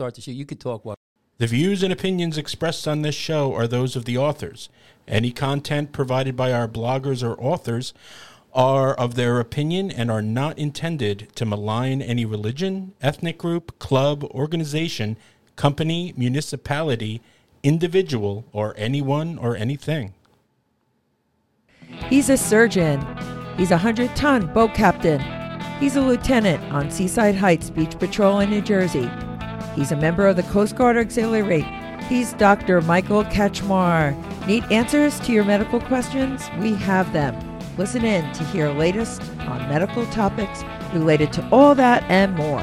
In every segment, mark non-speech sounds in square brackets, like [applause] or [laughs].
start the show. You could talk. What? The views and opinions expressed on this show are those of the authors. Any content provided by our bloggers or authors are of their opinion and are not intended to malign any religion, ethnic group, club, organization, company, municipality, individual, or anyone or anything. He's a surgeon. He's a 100 ton boat captain. He's a lieutenant on Seaside Heights Beach Patrol in New Jersey. He's a member of the Coast Guard Auxiliary. He's Dr. Michael Kachmar. Need answers to your medical questions? We have them. Listen in to hear latest on medical topics related to all that and more.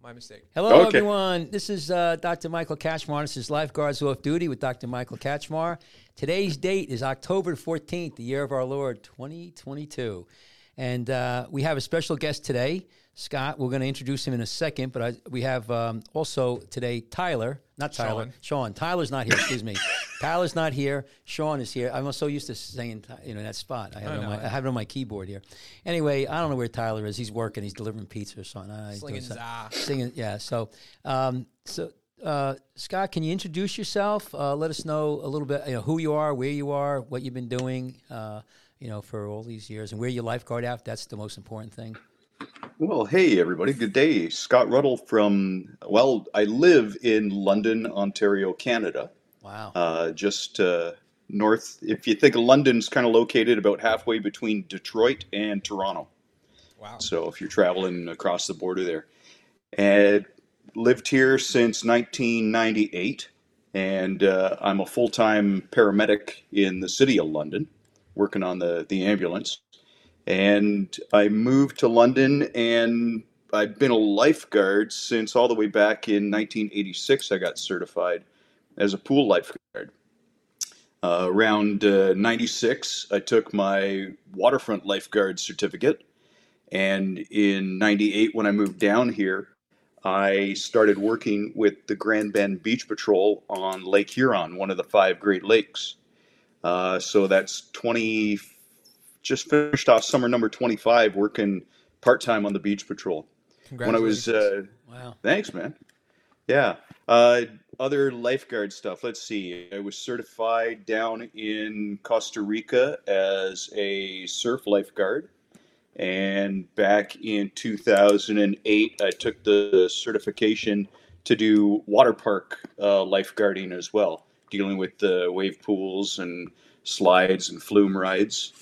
My mistake. Hello, Okay. everyone. This is uh, Dr. Michael Kachmar. This is Lifeguards Off Duty with Dr. Michael Kachmar. Today's date is October 14th, the year of our Lord, 2022. And uh, we have a special guest today, Scott. We're going to introduce him in a second, but I, we have um, also today Tyler, not Tyler, Sean. Tyler's not here, excuse me. [laughs] Tyler's not here. Sean is here. I'm so used to saying, you know, that spot. I have, it on my, I have it on my keyboard here. Anyway, I don't know where Tyler is. He's working. He's delivering pizza or something. I- Slinging doing something. za. Singing, yeah. So, um, so uh, Scott, can you introduce yourself? Uh, let us know a little bit, you know, who you are, where you are, what you've been doing, uh, you know, for all these years, and where your lifeguard out. That's the most important thing. Well, hey everybody, good day. Scott Ruddle from, well, I live in London, Ontario, Canada. Wow. Uh, just uh, north, if you think of London's kind of located about halfway between Detroit and Toronto. Wow. So if you're traveling across the border there. And lived here since 1998. And uh, I'm a full time paramedic in the city of London, working on the, the ambulance. And I moved to London and I've been a lifeguard since all the way back in 1986. I got certified as a pool lifeguard. Uh, around uh, 96, I took my waterfront lifeguard certificate. And in 98, when I moved down here, I started working with the Grand Bend Beach Patrol on Lake Huron, one of the five Great Lakes. Uh, so that's 20, just finished off summer number 25 working part time on the Beach Patrol. When I was, uh, wow. thanks, man. Yeah. Uh, other lifeguard stuff. Let's see. I was certified down in Costa Rica as a surf lifeguard. And back in 2008, I took the certification to do water park uh, lifeguarding as well, dealing with the wave pools and slides and flume rides.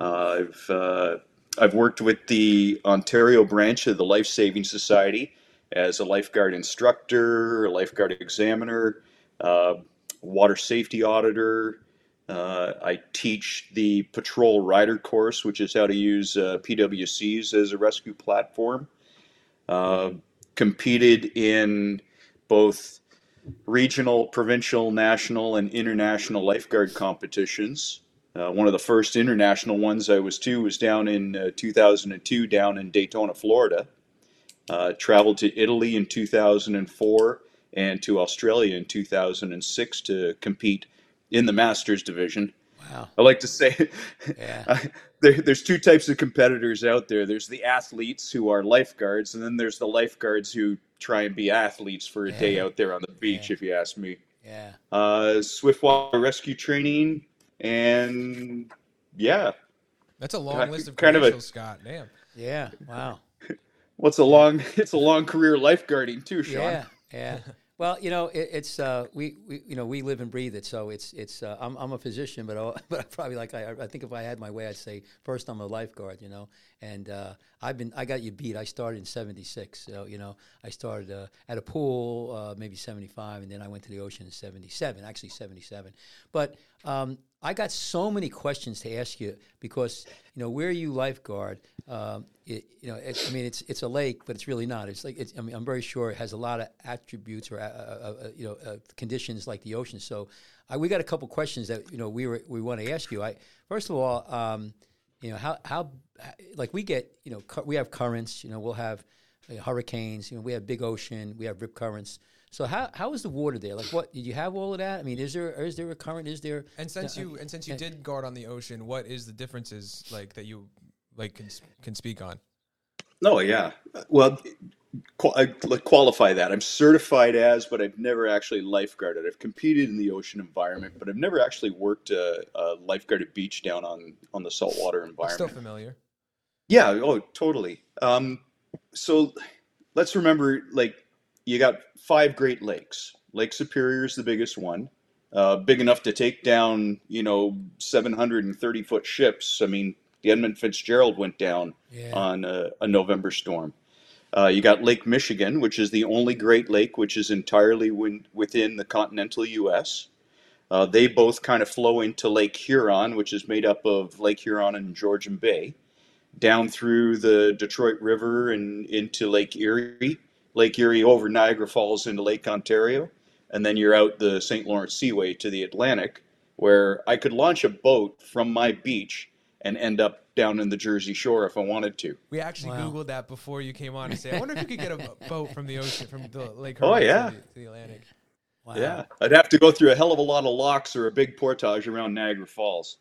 Uh, I've uh, I've worked with the Ontario branch of the Life Saving Society as a lifeguard instructor, a lifeguard examiner, uh, water safety auditor. Uh, I teach the patrol rider course, which is how to use uh, PWCs as a rescue platform. Uh, competed in both regional, provincial, national, and international lifeguard competitions. Uh, one of the first international ones I was to was down in uh, 2002, down in Daytona, Florida. Uh, traveled to Italy in 2004 and to Australia in 2006 to compete in the Masters division. Wow. I like to say [laughs] Yeah. there, there's two types of competitors out there. There's the athletes who are lifeguards, and then there's the lifeguards who try and be athletes for a day out there on the beach, if you ask me. Yeah. Uh, Swiftwater rescue training, and yeah, That's a long Kind- list of kind of a- credentials, Scott. Damn. Yeah. Wow. [laughs] what's a long? It's a long career lifeguarding too, Sean. Yeah, [laughs] yeah. Well, you know, it, it's uh, we, we you know we live and breathe it. So it's it's uh, I'm, I'm a physician, but I, [laughs] but I probably like I, I think if I had my way, I'd say first I'm a lifeguard. You know, and uh, I've been I got you beat. I started in '76. So you know, I started uh, at a pool uh, maybe '75, and then I went to the ocean in '77. Actually '77, but. Um, I got so many questions to ask you because you know where you lifeguard. Um, it, you know, it, I mean, it's it's a lake, but it's really not. It's like it's, I mean, I'm very sure it has a lot of attributes or uh, uh, uh, you know uh, conditions like the ocean. So, I, we got a couple questions that you know we were we want to ask you. I first of all, um, you know, how how like we get you know cu- we have currents. You know, we'll have uh, hurricanes. You know, we have big ocean. We have rip currents. So how how is the water there? Like, what did you have all of that? I mean, is there is there a current? Is there And since you and since you did guard on the ocean, what is the differences like that you like can can speak on? No, yeah. Well, qual- I qualify that. I'm certified as, but I've never actually lifeguarded. I've competed in the ocean environment, but I've never actually worked a, a lifeguarded beach down on on the saltwater environment. Still environment. familiar. Yeah, oh, totally. Um, so let's remember, like, you got five Great Lakes. Lake Superior is the biggest one, uh, big enough to take down, you know, 730 foot ships. I mean, the Edmund Fitzgerald went down Yeah. on a, a November storm. Uh, you got Lake Michigan, which is the only Great Lake which is entirely win- within the continental U.S. Uh, they both kind of flow into Lake Huron, which is made up of Lake Huron and Georgian Bay down through the Detroit River and into Lake Erie, Lake Erie over Niagara Falls into Lake Ontario, and then you're out the St. Lawrence Seaway to the Atlantic, where I could launch a boat from my beach and end up down in the Jersey Shore if I wanted to. We actually Wow. Googled that before you came on to say, I wonder if you could get a [laughs] boat from the ocean, from the Lake Oh, yeah. to, the, to the Atlantic. Wow. Yeah, I'd have to go through a hell of a lot of locks or a big portage around Niagara Falls.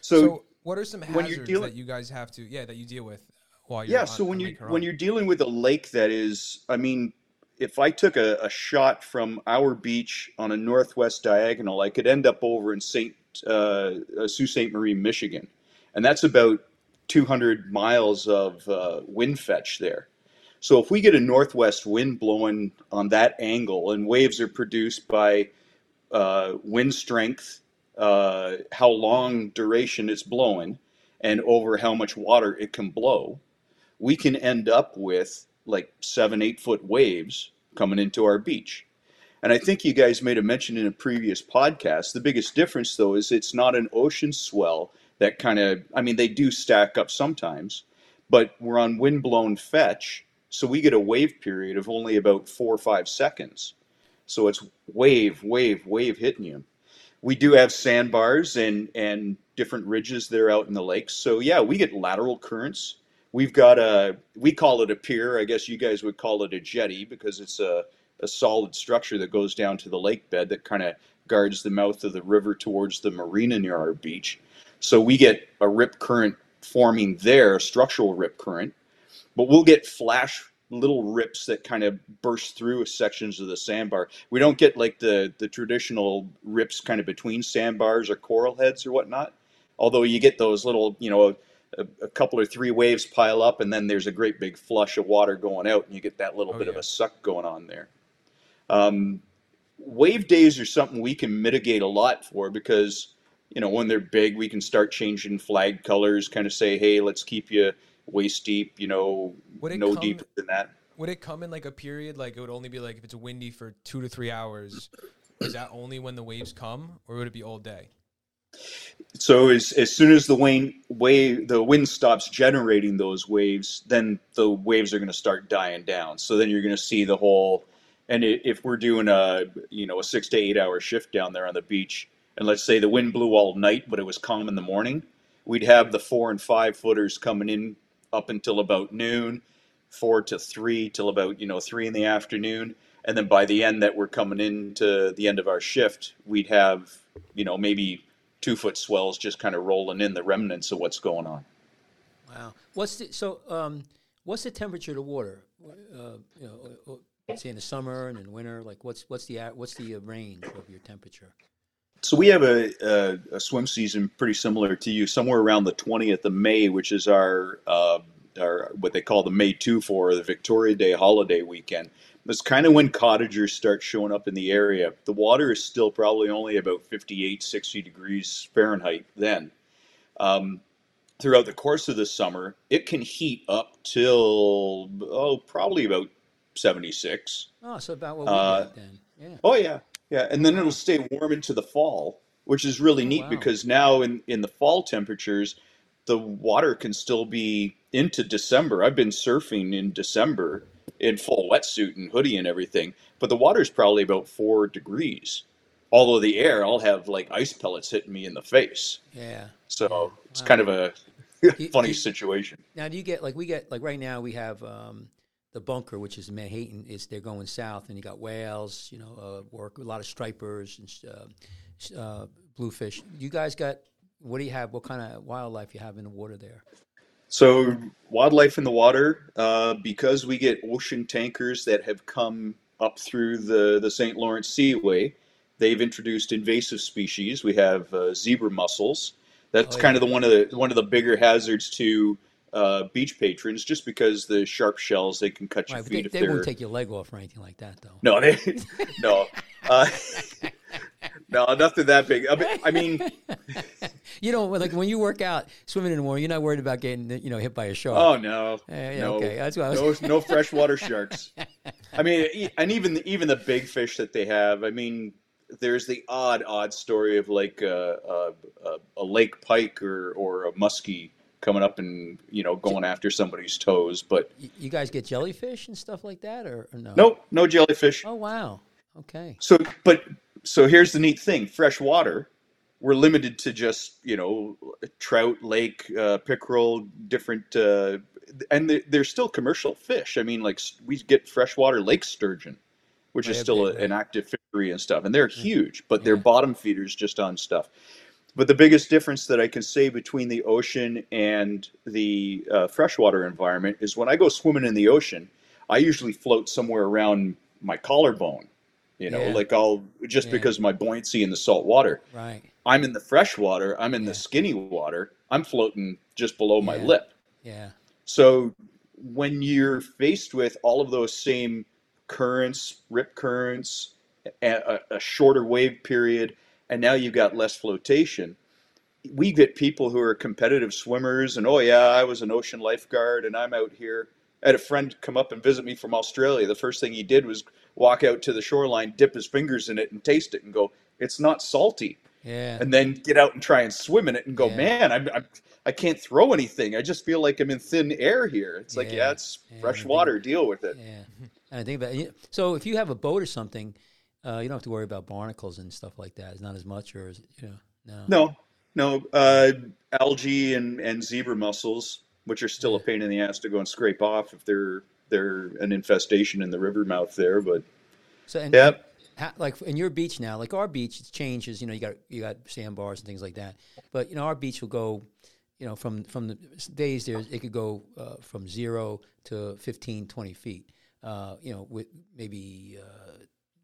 So, So, what are some when you're hazards dealing- that you guys have to, yeah, that you deal with while you're yeah, so when you when you're dealing with a lake that is, I mean, if I took a, a shot from our beach on a northwest diagonal, I could end up over in Saint uh, uh, Sault Ste. Marie, Michigan, and that's about 200 miles of uh, wind fetch there. So if we get a northwest wind blowing on that angle, and waves are produced by uh, wind strength, uh, how long duration it's blowing, and over how much water it can blow, we can end up with like seven, eight foot waves coming into our beach. And I think you guys made a mention in a previous podcast. The biggest difference, though, is it's not an ocean swell that kind of, I mean, they do stack up sometimes, but we're on wind-blown fetch, so we get a wave period of only about four or five seconds. So it's wave, wave, wave hitting you. We do have sandbars and and different ridges there out in the lakes. So yeah, we get lateral currents. We've got a we call it a pier. I guess you guys would call it a jetty because it's a a solid structure that goes down to the lake bed that kind of guards the mouth of the river towards the marina near our beach. So we get a rip current forming there, a structural rip current, but we'll get flash little rips that kind of burst through sections of the sandbar. We don't get like the the traditional rips kind of between sandbars or coral heads or whatnot. Although you get those little, you know, a, a couple or three waves pile up, and then there's a great big flush of water going out, and you get that little Oh, bit of a suck going on there. Um, wave days are something we can mitigate a lot for because you know when they're big we can start changing flag colors kind of say hey let's keep you waist deep you know no come- deeper than that Would it come in like a period, like it would only be like if it's windy for two to three hours? Is that only when the waves come, or would it be all day? So as, as soon as the wind wave the wind stops generating those waves then the waves are going to start dying down. So then you're going to see the whole and if we're doing a you know a six to eight hour shift down there on the beach and let's say the wind blew all night but it was calm in the morning we'd have the four and five footers coming in up until about noon four to three till about you know three in the afternoon and then by the end that we're coming into the end of our shift we'd have you know maybe two foot swells just kind of rolling in the remnants of what's going on Wow. What's the so? Um, what's the temperature of the water? Uh, you know, uh, uh, say in the summer and in winter. Like, what's what's the what's the uh, range of your temperature? so we have a, a, a swim season pretty similar to you somewhere around the 20th of may which is our uh, our what they call the may 2 for the victoria day holiday weekend that's kind of when cottagers start showing up in the area the water is still probably only about 58 60 degrees fahrenheit then um, throughout the course of the summer it can heat up till oh probably about 76 Oh, so about what we Uh, get then. Yeah. Oh yeah, yeah, and then it'll stay warm into the fall, which is really Oh, neat wow. because now in in the fall temperatures, the water can still be into December. I've been surfing in December in full wetsuit and hoodie and everything, but the water's probably about four degrees. Although the air, I'll have like ice pellets hitting me in the face. Yeah. So it's Wow. kind of a [laughs] [laughs] funny you- situation. Now, do you get like we get like right now we have um, the bunker, which is menhaden. Is they're going south, and you got whales, you know, uh, work a lot of stripers and uh, uh, bluefish. You guys got what do you have? What kind of wildlife you have in the water there? So wildlife in the water, uh, because we get ocean tankers that have come up through the, the St. Lawrence Seaway, they've introduced invasive species. We have uh, zebra mussels. That's Oh, kind yeah. of the one of the one of the bigger hazards to uh, beach patrons, just because the sharp shells they can cut your Right, they, feet if they won't take your leg off or anything like that, though. no, they, [laughs] no, uh, [laughs] no, nothing that big. I mean, I mean, [laughs] You know, like when you work out, swimming in the water, you're not worried about getting you know hit by a shark. oh no, Yeah, yeah, no, okay, that's what was- no, no [laughs] freshwater sharks. I mean, and even even the big fish that they have. I mean, there's the odd, odd story of like a, a, a, a lake pike or or a muskie coming up and you know going after somebody's toes, but You guys get jellyfish and stuff like that, or, or no? nope, no jellyfish. Oh wow. Okay. So, but so here's the neat thing: fresh water, we're limited to just you know trout, lake, uh, pickerel, different, uh, and they- they're still commercial fish. I mean, like we get freshwater lake sturgeon, which Oh, is still a, an active fishery and stuff, and they're huge, but they're Yeah. bottom feeders just on stuff. But the biggest difference that I can say between the ocean and the uh, freshwater environment is when I go swimming in the ocean, I usually float somewhere around my collarbone. You know, Yeah. like I'll just Yeah. because of my buoyancy in the salt water. Right. I'm in the fresh water, I'm in Yeah. the skinny water, I'm floating just below my lip. Yeah. So when you're faced with all of those same currents, rip currents, a, a, a shorter wave period, and now you've got less flotation, we get people who are competitive swimmers and oh yeah, I was an ocean lifeguard and I'm out here. I had a friend come up and visit me from Australia. The first thing he did was walk out to the shoreline, dip his fingers in it, and taste it, and go, "It's not salty." Yeah. and then get out and try and swim in it and go, Yeah. man, I'm, I'm I can't throw anything. I just feel like I'm in thin air here. It's like, Yeah. yeah, it's fresh water. Deal with it. Yeah, and [laughs] I think about it. So if you have a boat or something, uh, you don't have to worry about barnacles and stuff like that. It's not as much, or is it, you know, no. No, no, uh, algae and, and zebra mussels, which are still a pain in the ass to go and scrape off if they're they're an infestation in the river mouth there. But So and, Yep. how, like in your beach now, like our beach, it changes. You know, you got you got sandbars and things like that. But you know, our beach will go, you know, from from the days there, it could go uh, from zero to 15, 20 feet. Uh, you know, with maybe uh,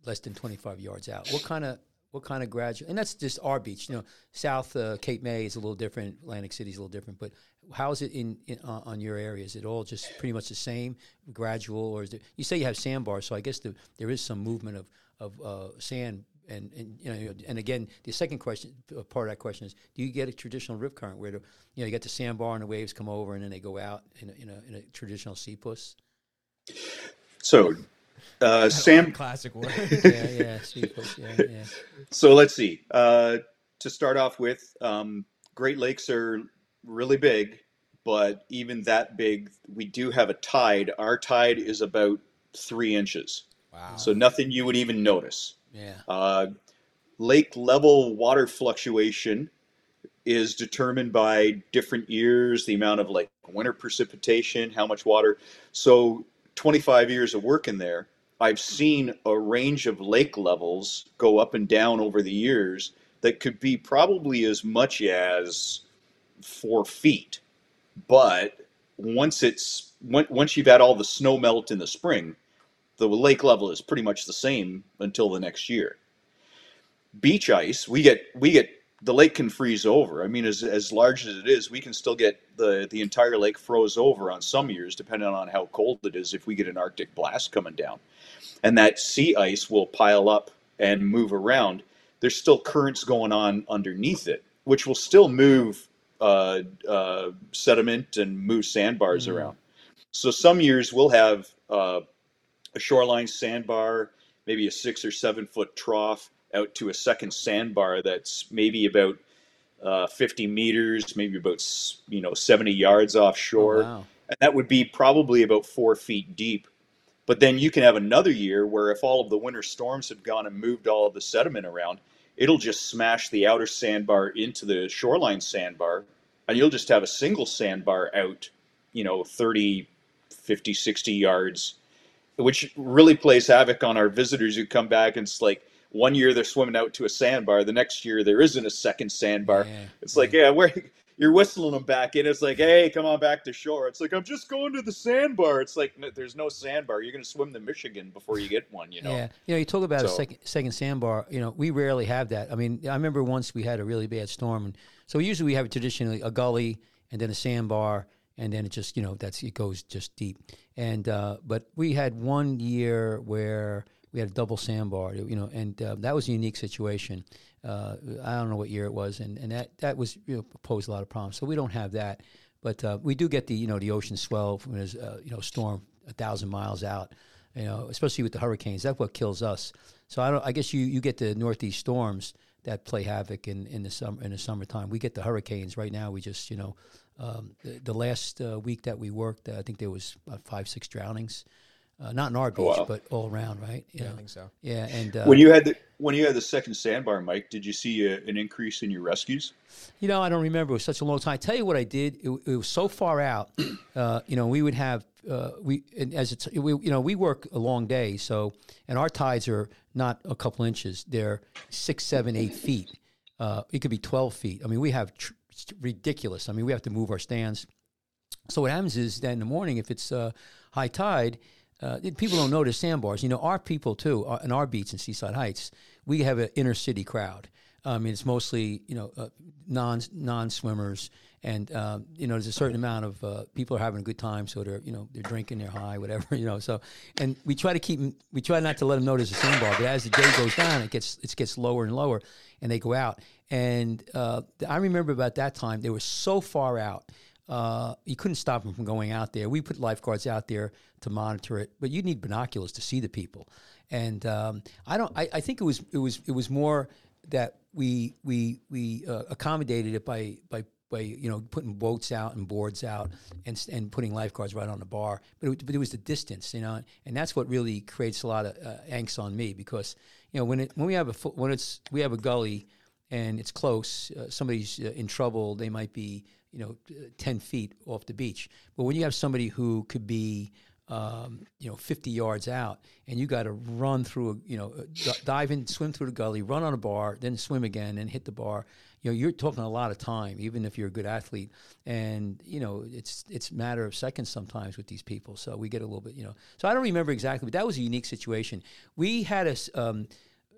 less than twenty five yards out. What kind of what kind of gradual? And that's just our beach. You know, South uh, Cape May is a little different. Atlantic City is a little different. But how is it in, in uh, on your area? Is it all just pretty much the same, gradual, or is there? You say you have sandbars, so I guess the, there is some movement of of uh, sand. And, and you know, and again, the second question, uh, part of that question is: Do you get a traditional rip current where the, you know you get the sandbar and the waves come over and then they go out in a, in a, in a traditional sea puss? so, uh, [laughs] Sam, Classic word. [laughs] Yeah, yeah. Yeah, yeah. So let's see. Uh, to start off with, um, Great Lakes are really big, but even that big, we do have a tide. Our tide is about three inches, wow. so nothing you would even notice. Yeah. Uh, lake level water fluctuation is determined by different years, the amount of like winter precipitation, how much water. So, 25 years of work in there, I've seen a range of lake levels go up and down over the years that could be probably as much as four feet. But once it's on- once you've had all the snow melt in the spring, the lake level is pretty much the same until the next year. Beach ice, we get we get the lake can freeze over. I mean, as as large as it is, we can still get the the entire lake froze over on some years, depending on how cold it is. If we get an Arctic blast coming down, and that sea ice will pile up and move around, there's still currents going on underneath it, which will still move uh, uh, sediment and move sandbars around. So some years we'll have uh, a shoreline sandbar, maybe a six or seven foot trough out to a second sandbar that's maybe about uh, 50 meters, maybe about you know 70 yards offshore, Oh, wow. and that would be probably about four feet deep. But then you can have another year where if all of the winter storms have gone and moved all of the sediment around, it'll just smash the outer sandbar into the shoreline sandbar, and you'll just have a single sandbar out, you know, 30, 50, 60 yards, which really plays havoc on our visitors who come back and it's like one year they're swimming out to a sandbar, the next year there isn't a second sandbar. Yeah, It's like, yeah, where you're whistling them back in. It's like, hey, come on back to shore. It's like I'm just going to the sandbar. It's like no, there's no sandbar. You're going to swim the Michigan before you get one. You know. Yeah, you know, you talk about a second second sandbar. You know, we rarely have that. I mean, I remember once we had a really bad storm, and so usually we have traditionally a gully and then a sandbar, and then it just you know that's it goes just deep. And uh, but we had one year where we had a double sandbar, you know, and uh, that was a unique situation. Uh, I don't know what year it was, and, and that that was you know, posed a lot of problems. So we don't have that, but uh, we do get the you know the ocean swell when there's uh, you know storm a thousand miles out you know, especially with the hurricanes. That's what kills us. So I don't. I guess you, you get the northeast storms that play havoc in, in the summer in the summertime. We get the hurricanes right now. We just you know, um, the, the last uh, week that we worked, I think there was five six drownings, uh, not in our beach, wow. but all around, right? You Yeah, I think so. Yeah, and uh, When you had the when you had the second sandbar, Mike, did you see a, an increase in your rescues? You know, I don't remember. It was such a long time. I tell you what I did. It, it was so far out. [clears throat] Uh, you know, we would have uh, we and as it's we, you know we work a long day, so and our tides are not a couple inches. They're six, seven, eight feet. Uh, it could be twelve feet. I mean, we have tr- it's ridiculous. I mean, we have to move our stands. So what happens is that in the morning, if it's uh, high tide, uh, people don't notice sandbars. You know, our people too, uh, in our beach in Seaside Heights, we have an inner city crowd. I mean, it's mostly you know uh, non non swimmers, and um, you know there's a certain amount of uh, people are having a good time, so they're you know they're drinking, they're high, whatever [laughs] you know. So, and we try to keep we try not to let them there's a sandbar, but as the day goes down, it gets it gets lower and lower, and they go out. And uh, I remember about that time they were so far out uh, you couldn't stop them from going out there. We put lifeguards out there to monitor it, but you need binoculars to see the people. And um, I don't. I, I think it was it was it was more that we we we uh, accommodated it by by by you know putting boats out and boards out and and putting lifeguards right on the bar. But it, but it was the distance, you know, and that's what really creates a lot of uh, angst on me because you know when it when we have a fo- when it's we have a gully and it's close, uh, somebody's uh, in trouble, they might be, you know, uh, 10 feet off the beach. But when you have somebody who could be, um, you know, 50 yards out and you got to run through, a, you know, uh, d- dive in, swim through the gully, run on a bar, then swim again and hit the bar, you know, you're talking a lot of time, even if you're a good athlete. And, you know, it's, it's matter of seconds sometimes with these people. So we get a little bit, you know, so I don't remember exactly, but that was a unique situation. We had a, um,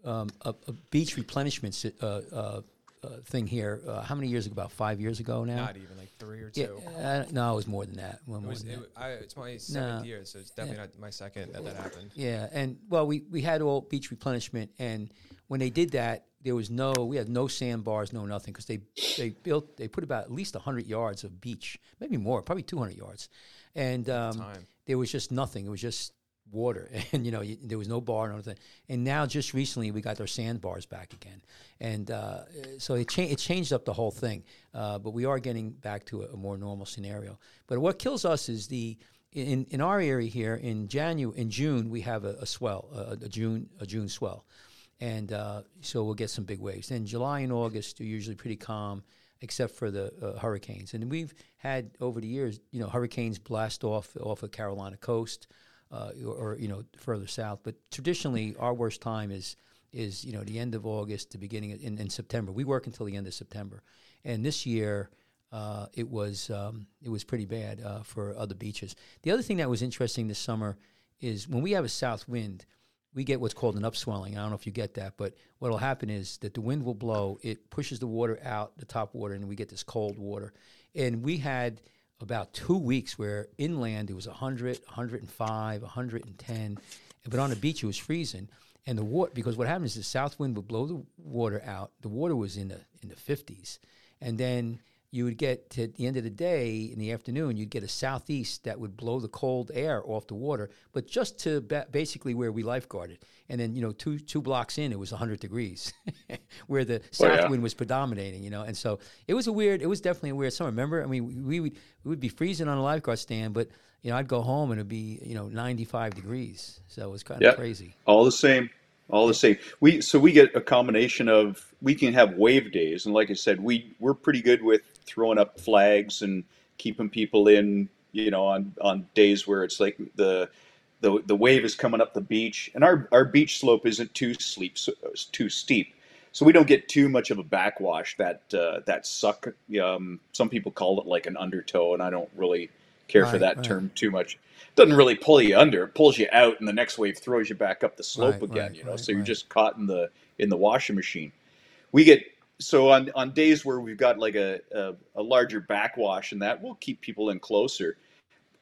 um, a, a beach replenishment uh, uh, uh, thing here. Uh, how many years ago? About five years ago now. Not even like three or two. yeah, uh, no, it was more than that. Well, It was, it, that. I, it's my seventh No. year, so it's definitely not my second that that happened. Yeah, and well, we, we had all beach replenishment, and when they did that, there was no we had no sandbars, no nothing, because they they built they put about at least hundred yards of beach, maybe more, probably two hundred yards, and um, there was just nothing. It was just water, [laughs] and you know you, there was no bar, and everything And now, just recently, we got our sandbars back again, and uh, so it changed. It changed up the whole thing. Uh, but we are getting back to a, a more normal scenario. But what kills us is the in in our area here in January in June we have a, a swell, a, a June a June swell, and uh, so we'll get some big waves. Then July and August are usually pretty calm, except for the uh, hurricanes. And we've had over the years, you know, hurricanes blast off off the Carolina coast, uh, or, you know further south. But traditionally, our worst time is is you know the end of August, the beginning of, in, in September. We work until the end of September, and this year. Uh, it was um, it was pretty bad uh, for other beaches. The other thing that was interesting this summer is when we have a south wind, we get what's called an upswelling. I don't know if you get that, but what will happen is that the wind will blow, it pushes the water out, the top water, and we get this cold water. And we had about two weeks where inland it was 100, 105, 110, but on the beach it was freezing. And the water, because what happens is the south wind would blow the water out. The water was in the in the 50s, and then you would get to the end of the day in the afternoon, you'd get a southeast that would blow the cold air off the water, but just to ba- basically where we lifeguarded. And then, you know, two two blocks in, it was 100 degrees, [laughs] where the oh, south yeah. wind was predominating, you know. And so it was a weird, it was definitely a weird summer. Remember, I mean, we, we would we would be freezing on a lifeguard stand, but you know, I'd go home and it'd be you know 95 degrees, so it was kind of crazy. All the same. All the same. We so we get a combination of we can have wave days, and like I said, we we're pretty good with throwing up flags and keeping people in. You know, on on days where it's like the the the wave is coming up the beach, and our our beach slope isn't too steep, so, too steep. so we don't get too much of a backwash that uh, that suck. Um, some people call it like an undertow, and I don't really care for that right. term too much. Doesn't really pull you under; it pulls you out, and the next wave throws you back up the slope Right, again. right, you know, right, so you're right. just caught in the in the washing machine. We get so on on days where we've got like a a, a larger backwash, and that will keep people in closer.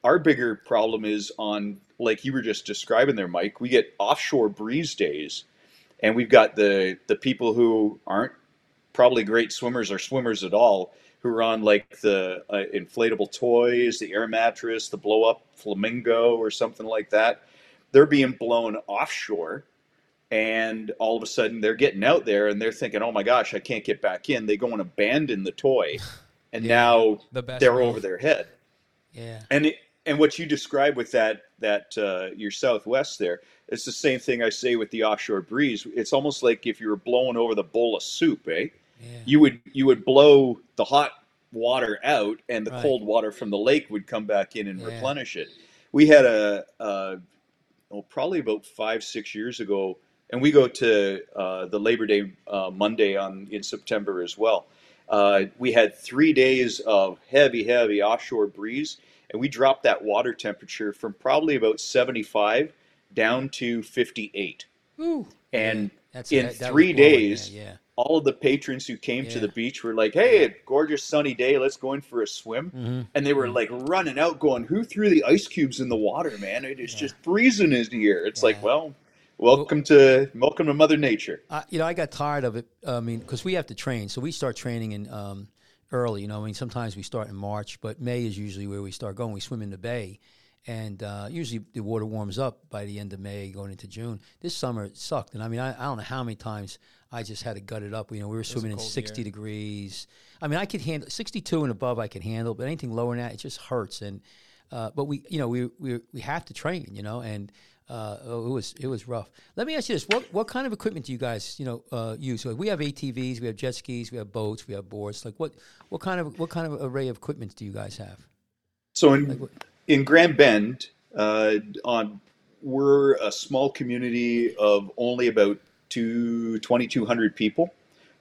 Our bigger problem is on like you were just describing there, Mike. We get offshore breeze days, and we've got the the people who aren't probably great swimmers or swimmers at all who are on like the uh, inflatable toys, the air mattress, the blow up flamingo or something like that. They're being blown offshore and all of a sudden they're getting out there and they're thinking, "Oh my gosh, I can't get back in." They go and abandon the toy, [sighs] and Yeah. now The they're over their head. Yeah. And it, and what you described with that that uh, your Southwest there, it's the same thing I say with the offshore breeze. It's almost like if you were blowing over the bowl of soup, eh? Yeah. You would you would blow the hot water out, and the Right. cold water from the lake would come back in and Yeah. replenish it. We had a, a well, probably about five six years ago, and we go to uh, the Labor Day uh, Monday on in September as well. Uh, we had three days of heavy, heavy offshore breeze, and we dropped that water temperature from probably about 75 down to 58. Woo. And That's in that- that three blowing, yeah, days, Yeah. all of the patrons who came to the beach were like, "Hey, gorgeous sunny day, let's go in for a swim." hmm And they were like running out, going, "Who threw the ice cubes in the water, man? It is just freezing in here." It's like, well, welcome to welcome to Mother Nature. I, you know, I got tired of it. I mean, because we have to train, so we start training in um, early. You know, I mean, sometimes we start in March, but May is usually where we start going. We swim in the bay, and uh, usually the water warms up by the end of May, going into June. This summer it sucked, and I mean, I, I don't know how many times I just had to gut it up. You know, we were swimming in sixty year. degrees. I mean, I could handle sixty-two and above. I can handle, but anything lower than that, it just hurts. And uh, but we, you know, we we we have to train. You know, and uh, oh, it was it was rough. Let me ask you this: what what kind of equipment do you guys you know uh, use? So we have ATVs, we have jet skis, we have boats, we have boards. Like what what kind of what kind of array of equipment do you guys have? So Like in what, in Grand Bend, uh, on we're a small community of only about two, 2,200 people.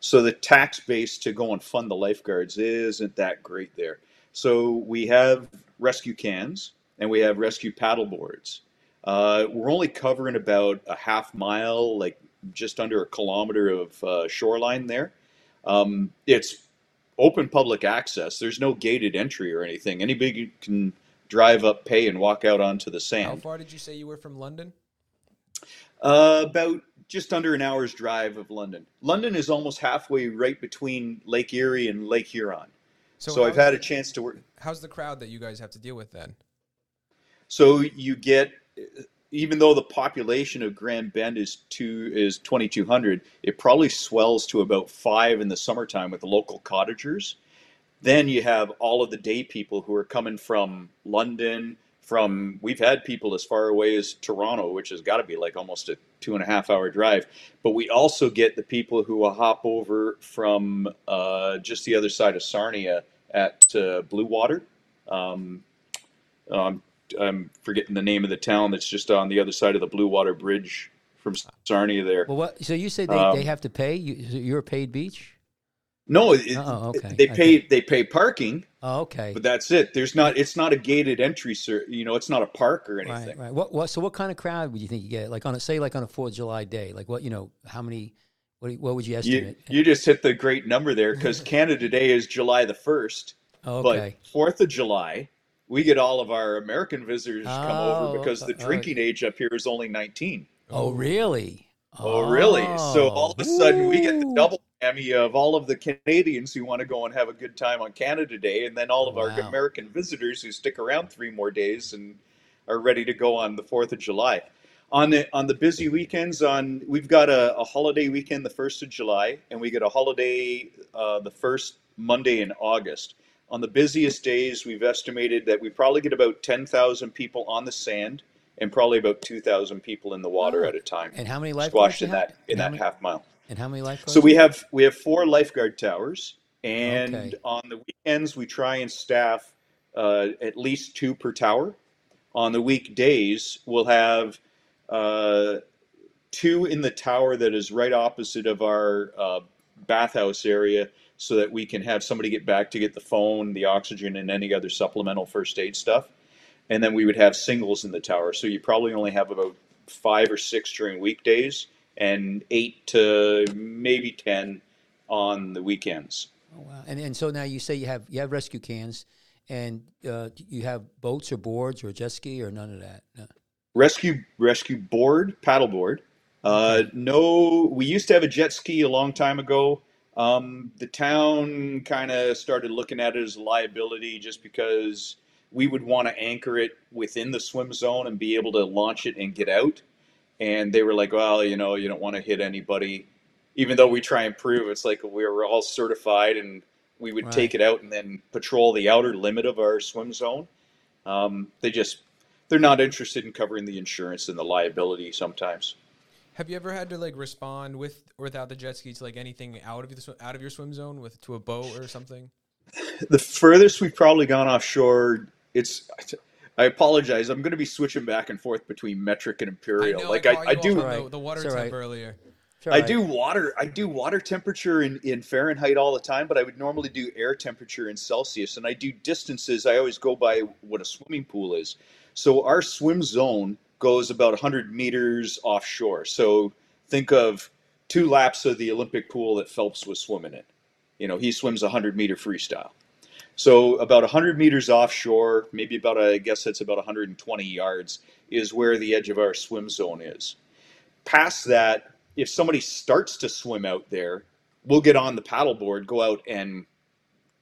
So the tax base to go and fund the lifeguards isn't that great there. So we have rescue cans and we have rescue paddle boards. Uh, we're only covering about a half mile, like just under a kilometer of uh, shoreline there. Um, it's open public access. There's no gated entry or anything. Anybody can drive up, pay, and walk out onto the sand. How far did you say you were from London? Uh, about just under an hour's drive of London. London is almost halfway right between Lake Erie and Lake Huron. So, I've had a chance to work. How's the crowd that you guys have to deal with then? So you get, even though the population of Grand Bend is two is 2,200, it probably swells to about five in the summertime with the local cottagers. Then you have all of the day people who are coming from London. From we've had people as far away as Toronto, which has got to be like almost a two and a half hour drive. But we also get the people who will hop over from uh, just the other side of Sarnia at uh, Blue Water. Um, um, I'm forgetting the name of the town that's just on the other side of the Blue Water Bridge from Sarnia there. well, what? So you say they, Um, they have to pay? You, you're a paid beach? No, it, Oh, okay. they pay they pay parking, Oh, okay. but that's it. There's not it's not a gated entry, sir. You know, it's not a park or anything. Right, right. What, what? So, what kind of crowd would you think you get? Like on a say, like on a Fourth of July day, like what? You know, how many? What? What would you You, estimate? you just hit the great number there because [laughs] Canada Day is July the first, oh, okay. but Fourth of July we get all of our American visitors come Oh, over because the drinking age up here is only 19. oh, really? Oh, really? So all of a sudden we get the double whammy of all of the Canadians who want to go and have a good time on Canada Day, and then all of our American visitors who stick around three more days and are ready to go on the Fourth of July. On the on the busy weekends, on we've got a, a holiday weekend the first of July, and we get a holiday uh, the first Monday in August. On the busiest days, we've estimated that we probably get about ten thousand people on the sand, and probably about two thousand people in the water Oh. at a time And how many lifeguards? squashed in that in that many- half mile. And how many lifeguards? So we have we have four lifeguard towers, and Okay. on the weekends we try and staff uh, at least two per tower. On the weekdays, we'll have uh, two in the tower that is right opposite of our uh, bathhouse area so that we can have somebody get back to get the phone, the oxygen, and any other supplemental first aid stuff. And then we would have singles in the tower. So you probably only have about five or six during weekdays and eight to maybe 10 on the weekends. Oh, wow. And and so now you say you have you have rescue cans, and uh, you have boats or boards or jet ski or none of that. No. Rescue rescue board, paddleboard. Uh, no, we used to have a jet ski a long time ago. Um, the town kind of started looking at it as a liability just because we would want to anchor it within the swim zone and be able to launch it and get out. And they were like, well, you know, you don't want to hit anybody. Even though we try and prove it's like we were all certified and we would Right. take it out and then patrol the outer limit of our swim zone. Um, they just, they're not interested in covering the insurance and the liability sometimes. Have you ever had to like respond with or without the jet ski to like anything out of the sw- out of your swim zone with to a boat or something? the furthest we've probably gone offshore it's i apologize i'm going to be switching back and forth between metric and imperial know, like I, I, I, do Right. the, the water It's temp right. earlier. It's all i do water i do water temperature in, in fahrenheit all the time but i would normally do air temperature in celsius and i do distances i always go by what a swimming pool is so our swim zone goes about 100 meters offshore so think of two laps of the olympic pool that phelps was swimming in you know he swims a 100 meter freestyle So about 100 meters offshore, maybe about I guess that's about 120 yards, is where the edge of our swim zone is. Past that, if somebody starts to swim out there, we'll get on the paddleboard, go out and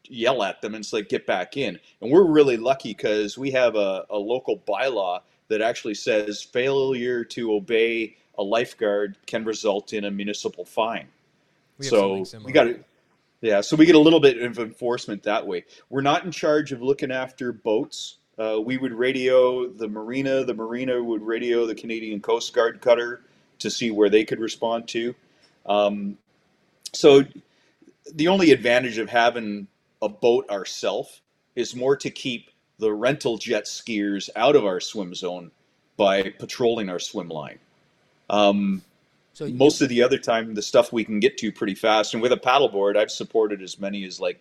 yell at them and it's like get back in. And we're really lucky because we have a, a local bylaw that actually says failure to obey a lifeguard can result in a municipal fine We so we got it. Yeah, so we get a little bit of enforcement that way. We're not in charge of looking after boats. Uh, we would radio the marina. The marina would radio the Canadian Coast Guard cutter to see where they could respond to. Um, so the only advantage of having a boat ourselves is more to keep the rental jet skiers out of our swim zone by patrolling our swim line. Um, So most of the other time the stuff we can get to pretty fast and with a paddleboard i've supported as many as like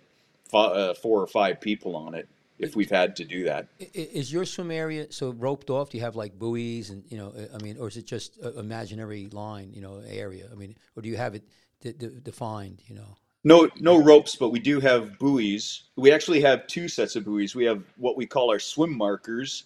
uh, four or five people on it if we've had to do that Is your swim area so roped off? Do you have like buoys and you know? I mean, or is it just a imaginary line? You know, area. I mean, or do you have it de- de- defined? You know. No no ropes but we do have buoys we actually have two sets of buoys we have what we call our swim markers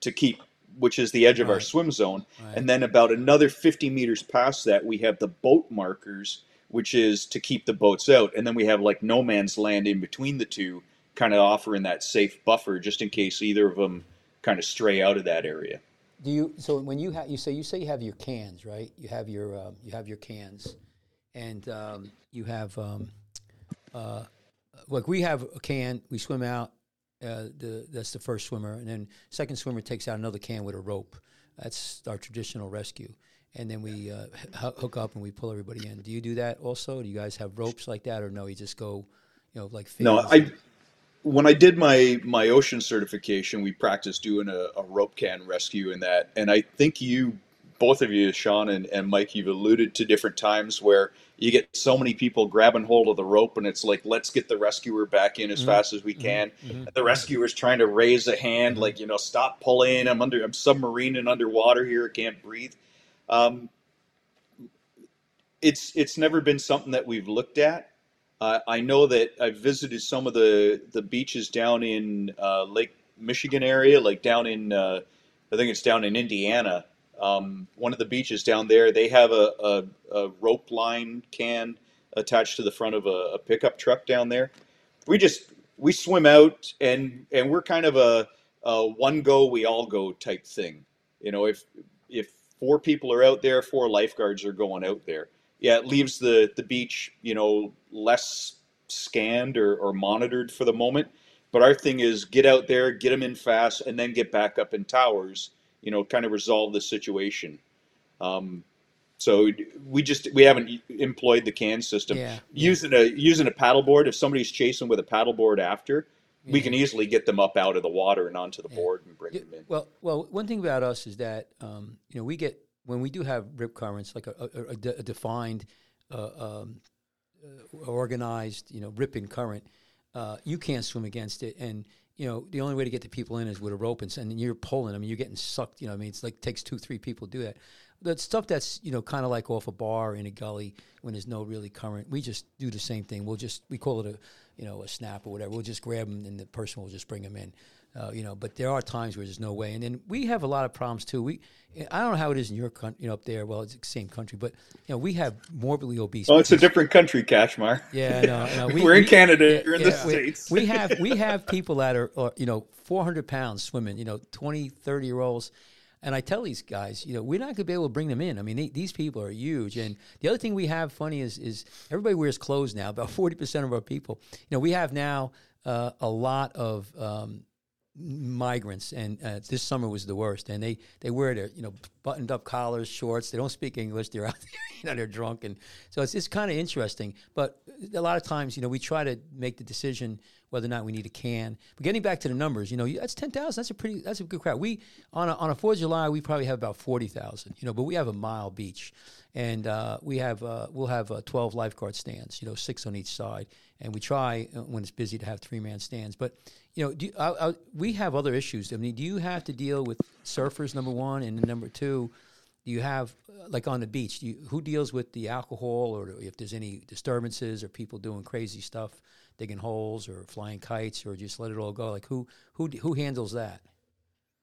to keep which is the edge of our Right. swim zone Right. and then about another 50 meters past that we have the boat markers which is to keep the boats out and then we have like no man's land in between the two kind of offering that safe buffer just in case either of them kind of stray out of that area Do you? So when you have, you say you say you have your cans, right? You have your um, you have your cans, and um, you have um, uh, like we have a can. We swim out. Uh, the that's the first swimmer, and then second swimmer takes out another can with a rope. That's our traditional rescue. And then we uh, h- hook up and we pull everybody in. Do you do that also? Do you guys have ropes like that, or no? You just go, you know, like No. I when I did my my ocean certification, we practiced doing a, a rope can rescue in that, and I think you, both of you, Sean and, and Mike, you've alluded to different times where you get so many people grabbing hold of the rope, and it's like, let's get the rescuer back in as fast as we can. And the rescuer's trying to raise a hand, like you know, stop pulling. I'm under, I'm submarine and underwater here. I can't breathe. Um, it's it's never been something that we've looked at. Uh, I know that I've visited some of the the beaches down in uh, Lake Michigan area, like down in uh, I think it's down in Indiana. Um, one of the beaches down there, they have a, a, a rope line can attached to the front of a, a pickup truck down there. We just we swim out and and we're kind of a, a one go we all go type thing. You know, if if four people are out there, four lifeguards are going out there yeah, it leaves the, the beach, you know, less scanned or, or monitored for the moment. But our thing is get out there, get them in fast, and then get back up in towers, you know, kind of resolve the situation. Um, so we just we haven't employed the can system. Yeah, yeah. Using a using a paddleboard, if somebody's chasing with a paddleboard after, we can easily get them up out of the water and onto the board and bring Yeah, them in. Well, well, one thing about us is that um, you know we get when we do have rip currents, like a, a, a de- a defined, uh, um, uh, organized, you know, ripping current, uh, you can't swim against it. And you know, the only way to get the people in is with a rope, and, and you're pulling. I mean, you're getting sucked. You know, I mean, it's like takes two, three people to do that. The stuff that's you know kind of like off a bar in a gully when there's no really current, we just do the same thing. We'll just we call it a you know a snap or whatever. We'll just grab them and the person will just bring them in. Uh, you know, but there are times where there's no way, and then we have a lot of problems too. We, I don't know how it is in your country, you know, up there. Well, it's the same country, but you know, we have morbidly obese. Oh, it's a different country, Kashmar. Yeah, no, no. [laughs] We, We're in we- Canada. yeah, You're in yeah, the we- States. We have [laughs] we have people that are, are, you know 400 pounds swimming, you know 20, 30 year olds, and I tell these guys, you know, we're not going to be able to bring them in. I mean, they, these people are huge. And the other thing we have funny is is everybody wears clothes now. About 40 percent of our people, you know, we have now uh, a lot of. Um, migrants and uh, this summer was the worst and they they wear their you know buttoned up collars shorts they don't speak english they're out [laughs] there you know they're drunk and so it's, it's kind of interesting but a lot of times you know we try to make the decision whether or not we need a can. But getting back to the numbers you know that's 10,000 that's a pretty that's a good crowd. We on a, on a 4th of July we probably have about 40,000 you know but we have a mile beach. And uh, we have uh, we'll have uh, 12 lifeguard stands you know six on each side. And we try uh, when it's busy to have three man stands. But you know, do, I, I, we have other issues. I mean, do you have to deal with surfers, number one, and number two, do you have uh, like on the beach? Do you, who deals with the alcohol, or if there's any disturbances, or people doing crazy stuff, digging holes, or flying kites, or just let it all go? Like who who who handles that?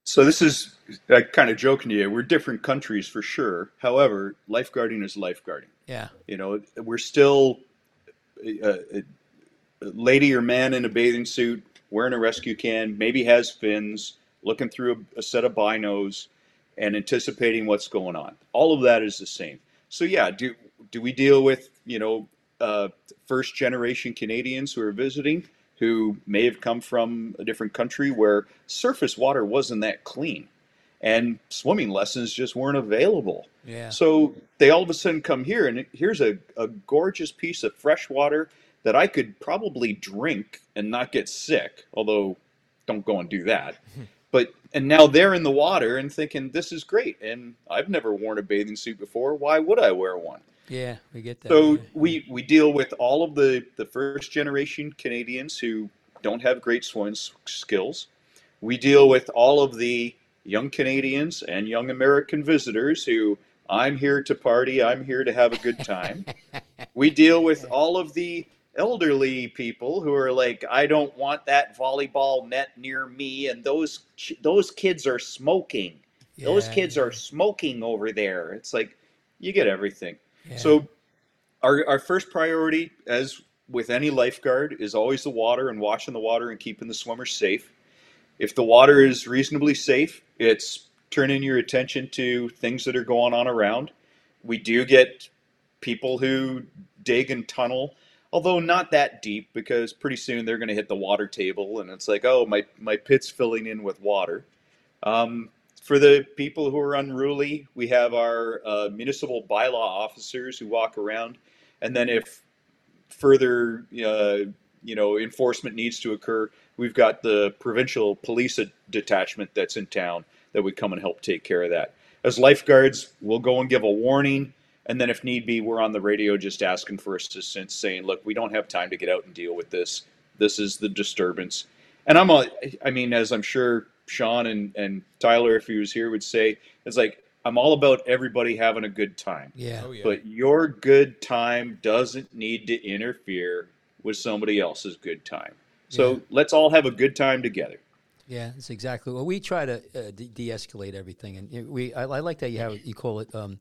So this is uh, kind of joking to you. We're different countries for sure. However, lifeguarding is lifeguarding. Yeah, You know, we're still a, a, a lady or man in a bathing suit wearing a rescue can, maybe has fins, looking through a, a set of binos, and anticipating what's going on. All of that is the same. So yeah, do do we deal with you know uh, first generation Canadians who are visiting who may have come from a different country where surface water wasn't that clean, and swimming lessons just weren't available. yeah, So they all of a sudden come here, and here's a, a gorgeous piece of fresh water that I could probably drink and not get sick. Although, don't go and do that. [laughs] But and now they're in the water and thinking this is great, and I've never worn a bathing suit before. Why would I wear one? Yeah. We get that. So yeah. we we deal with all of the the first generation Canadians who don't have great swimming skills. We deal with all of the young Canadians and young American visitors who I'm here to party, I'm here to have a good time. [laughs] we deal with all of the elderly people who are like I don't want that volleyball net near me and those those kids are smoking. Those Yeah, kids are smoking over there. It's like you get everything. So, our, our first priority, as with any lifeguard, is always the water and watching the water and keeping the swimmers safe. If the water is reasonably safe, it's turning your attention to things that are going on around. We do get people who dig and tunnel, although not that deep because pretty soon they're going to hit the water table and it's like, oh, my, my pit's filling in with water. Um, for the people who are unruly, we have our uh, municipal bylaw officers who walk around, and then if further, uh, you know, enforcement needs to occur, we've got the provincial police detachment that's in town that would come and help take care of that. As lifeguards, we'll go and give a warning, and then if need be, we're on the radio just asking for assistance, saying, "Look, we don't have time to get out and deal with this. This is the disturbance." And I'm a, I mean, as I'm sure Sean and, and Tyler, if he was here, would say, it's like, I'm all about everybody having a good time. yeah, Oh yeah. But your good time doesn't need to interfere with somebody else's good time. So Yeah. let's all have a good time together. Yeah, that's exactly. Well, we try to uh, de- de-escalate everything, and we. I, I like that you have you call it um,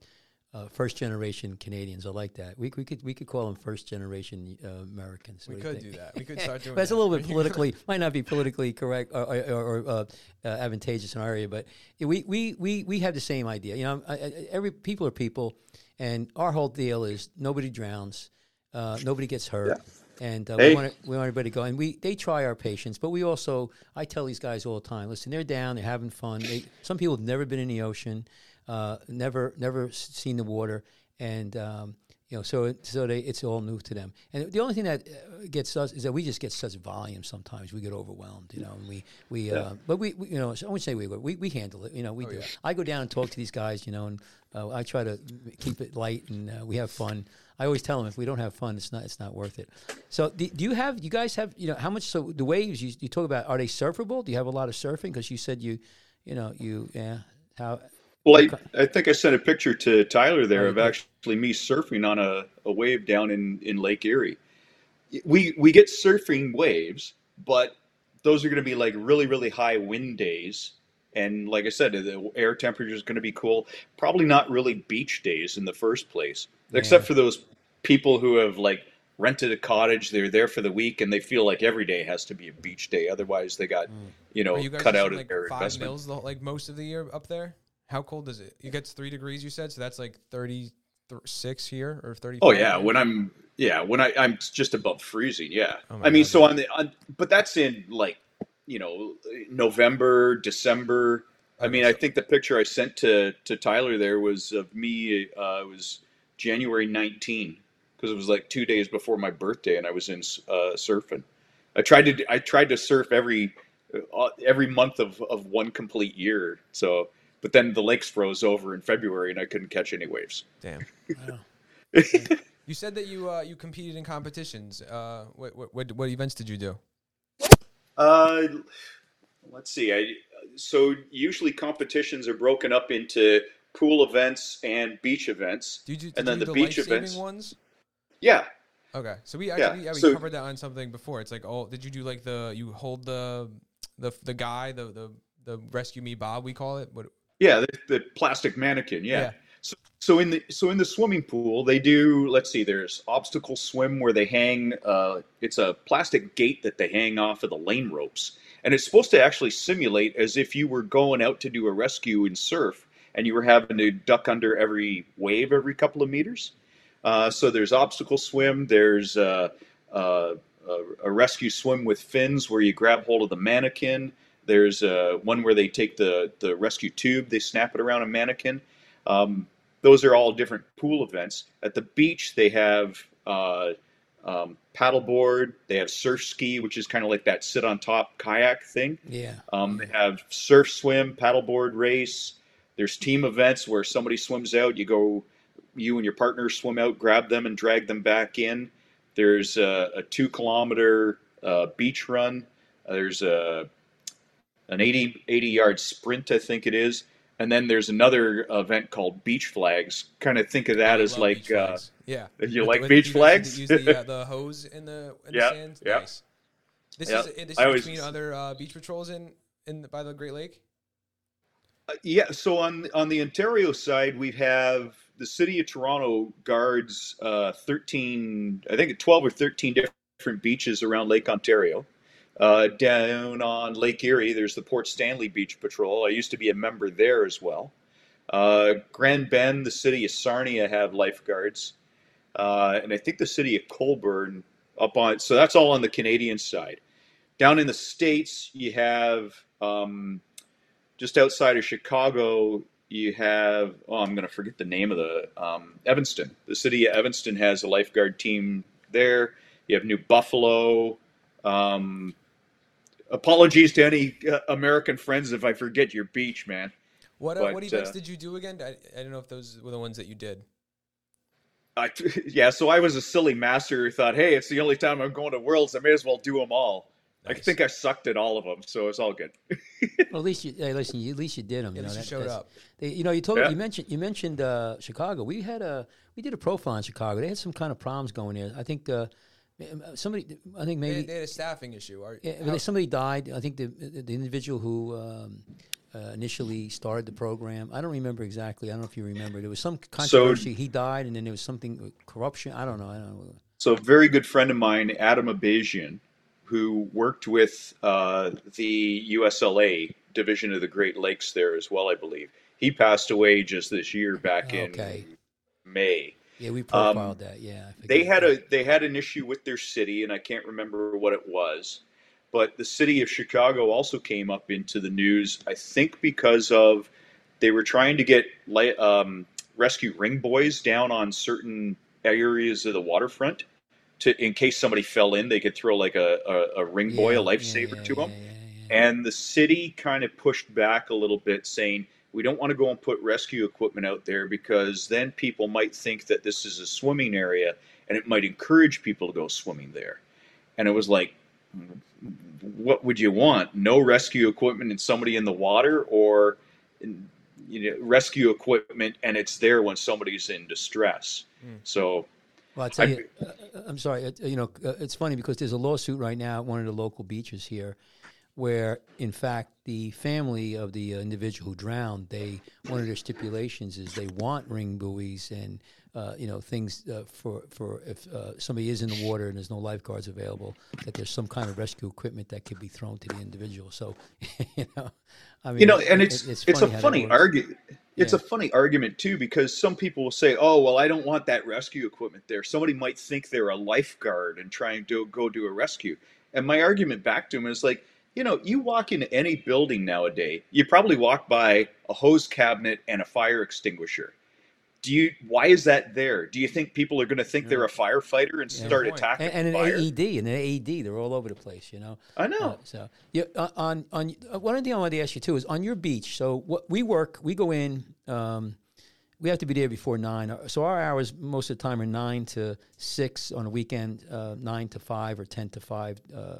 uh, first generation Canadians. I like that. We, we could we could call them first generation uh, Americans. we What do could do that. We could start [laughs] doing. But it's a little [laughs] bit politically [laughs] might not be politically correct or, or, or uh, uh, advantageous in our area, but we, we, we, we have the same idea. You know, I, I, every people are people, and our whole deal is nobody drowns, uh, nobody gets hurt. And uh, we want we want everybody to go, and we they try our patience, but we also I tell these guys all the time. Listen, they're down, they're having fun. They, some people have never been in the ocean, uh, never never seen the water, and um, You know, so it- so they it's all new to them. And the only thing that uh, gets us is that we just get such volume. Sometimes we get overwhelmed. You know, and we we uh, but we, we you know I wouldn't say we we we handle it. You know, we do. yeah. I go down and talk to these guys. You know, and uh, I try to keep it light and uh, we have fun. I always tell them if we don't have fun, it's not it's not worth it. So do, do you have you guys have you know how much so the waves you, you talk about are they surfable? Do you have a lot of surfing? Because you said you you know you yeah how Well, I, I think I sent a picture to Tyler there of actually me surfing on a, a wave down in, in Lake Erie. We we get surfing waves, but those are going to be like really really high wind days, and like I said, the air temperature is going to be cool. Probably not really beach days in the first place, except for those people who have like rented a cottage. They're there for the week, and they feel like every day has to be a beach day. Otherwise, they got mm. you know you cut out of like their five investment. mils the, like most of the year up there? How cold is it? It gets three degrees. You said so. That's like thirty six here or thirty. Oh yeah, when I'm yeah when I I'm just above freezing. Yeah, Oh I mean God, so on the on, but that's in like you know November, December. I mean, I think the picture I sent to to Tyler there was of me. Uh, it was January 19 because it was like two days before my birthday, and I was in uh, surfing. I tried to I tried to surf every uh, every month of of one complete year. So, but then the lakes froze over in February, and I couldn't catch any waves. Damn. Wow. [laughs] You said that you uh, you competed in competitions. Uh, what, what what what events did you do? Uh, let's see. I so usually competitions are broken up into pool events and beach events. Did you do, did And then you the do beach life-saving events. ones? Yeah, Okay, so we Yeah, yeah, we so- covered that on something before. It's like oh, did you do like the you hold the the the guy the the the rescue me Bob we call it? What yeah, the, the plastic mannequin. Yeah. Yeah. So, so in the so in the swimming pool, they do. Let's see. There's obstacle swim where they hang. Uh, it's a plastic gate that they hang off of the lane ropes, and it's supposed to actually simulate as if you were going out to do a rescue in surf, and you were having to duck under every wave every couple of meters. Uh, so there's obstacle swim. There's uh, uh, a, a rescue swim with fins where you grab hold of the mannequin. There's uh, one where they take the, the rescue tube, they snap it around a mannequin. Um, those are all different pool events. At the beach, they have uh, um, paddleboard. They have surf ski, which is kind of like that sit on top kayak thing. Yeah. Um, they have surf swim, paddleboard race. There's team events where somebody swims out. You go, you and your partner swim out, grab them, and drag them back in. There's a, a two kilometer uh, beach run. There's a an 80, 80 yard sprint, I think it is. And then there's another event called beach flags. Kind of think of that I as like uh, yeah. [laughs] you With- like with- beach you flags? Use the, uh, [laughs] the hose in the, in Yeah, the sand. yeah. Nice. This Yeah. is this I is always- between other uh, beach patrols in in the, by the Great Lake. Uh, yeah, so on on the Ontario side, we have the city of Toronto guards uh, thirteen, I think twelve or thirteen different beaches around Lake Ontario. Uh, down on Lake Erie, there's the Port Stanley Beach Patrol. I used to be a member there as well. Uh, Grand Bend, the city of Sarnia have lifeguards, uh, and I think the city of Cobourg up on. So that's all on the Canadian side. Down in the states, you have. Um, just outside of Chicago, you have oh, I'm going to forget the name of the um, Evanston. The city of Evanston has a lifeguard team there. You have New Buffalo. Um, apologies to any uh, American friends if I forget your beach, man. What uh, But, what events uh, did you do again? I, I don't know if those were the ones that you did. I, [laughs] yeah, so I was a silly master who thought, hey, it's the only time I'm going to Worlds. I may as well do them all. I think I sucked at all of them, so it's all good. [laughs] Well, at least you hey, listen. You, at least you did them. At you know, you that- showed up. They, you know, you told Yeah. you mentioned you mentioned uh, Chicago. We had a we did a profile in Chicago. They had some kind of problems going there. I think uh, somebody. I think maybe they had a staffing issue. Are, yeah, how- somebody died. I think the the individual who um, uh, initially started the program. I don't remember exactly. I don't know if you remember. There was some controversy. he died, and then there was something uh, corruption. I don't know. I don't know. So, a very good friend of mine, Adam Abazian, who worked with uh, the USLA division of the Great Lakes there as well, I believe. He passed away just this year, back Okay. in May. Yeah, we profiled that. Yeah, I Um, They had a they had an issue with their city, and I can't remember what it was. But the city of Chicago also came up into the news. I think because of they were trying to get um, rescue ring buoys down on certain areas of the waterfront. To in case somebody fell in, they could throw like a, a, a ring Yeah, a lifesaver yeah, to yeah, them. yeah, yeah. And the city kind of pushed back a little bit, saying we don't want to go and put rescue equipment out there because then people might think that this is a swimming area and it might encourage people to go swimming there. And it was like, what would you want? No rescue equipment and somebody in the water, or you know, rescue equipment and it's there when somebody's in distress. Mm. So Well, I tell you, uh, I'm sorry. uh, You know, uh, it's funny because there's a lawsuit right now at one of the local beaches here, where in fact the family of the uh, individual who drowned, they one of their stipulations is they want ring buoys and uh, you know things uh, for for if uh, somebody is in the water and there's no lifeguards available, that there's some kind of rescue equipment that could be thrown to the individual. So, [laughs] you know, I mean, you know, and it- it's it- it's, a funny argument. It's Yeah. a funny argument too because some people will say, "Oh, well, I don't want that rescue equipment there." Somebody might think they're a lifeguard and trying to go do a rescue. And my argument back to him is like, you know, you walk into any building nowadays, you probably walk by a hose cabinet and a fire extinguisher. Do you? Why is that there? Do you think people are going to think they're a firefighter and Yeah. start Good attacking and, and an fire? AED and an AED, they're all over the place. You know. I know. Uh, so yeah, uh, on on uh, one other thing I wanted to ask you too is on your beach. So what we work, we go in. Um, we have to be there before nine. Uh, So our hours most of the time are nine to six on a weekend, uh, nine to five or ten to five uh, uh,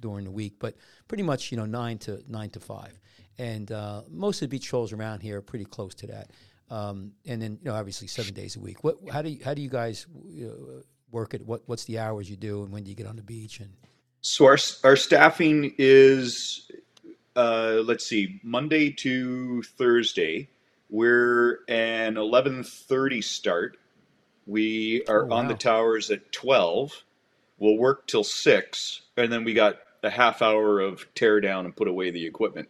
during the week. But pretty much, you know, nine to nine to five. And uh, most of the beach trolls around here are pretty close to that. Um, and then, you know, obviously seven days a week. What? How do you, how do you guys uh, work it? What What's the hours you do, and when do you get on the beach? And So our our staffing is, uh, let's see, Monday to Thursday. We're an eleven thirty start. We are Oh, on the towers at twelve. We'll work till six, and then we got a half hour of tear down and put away the equipment.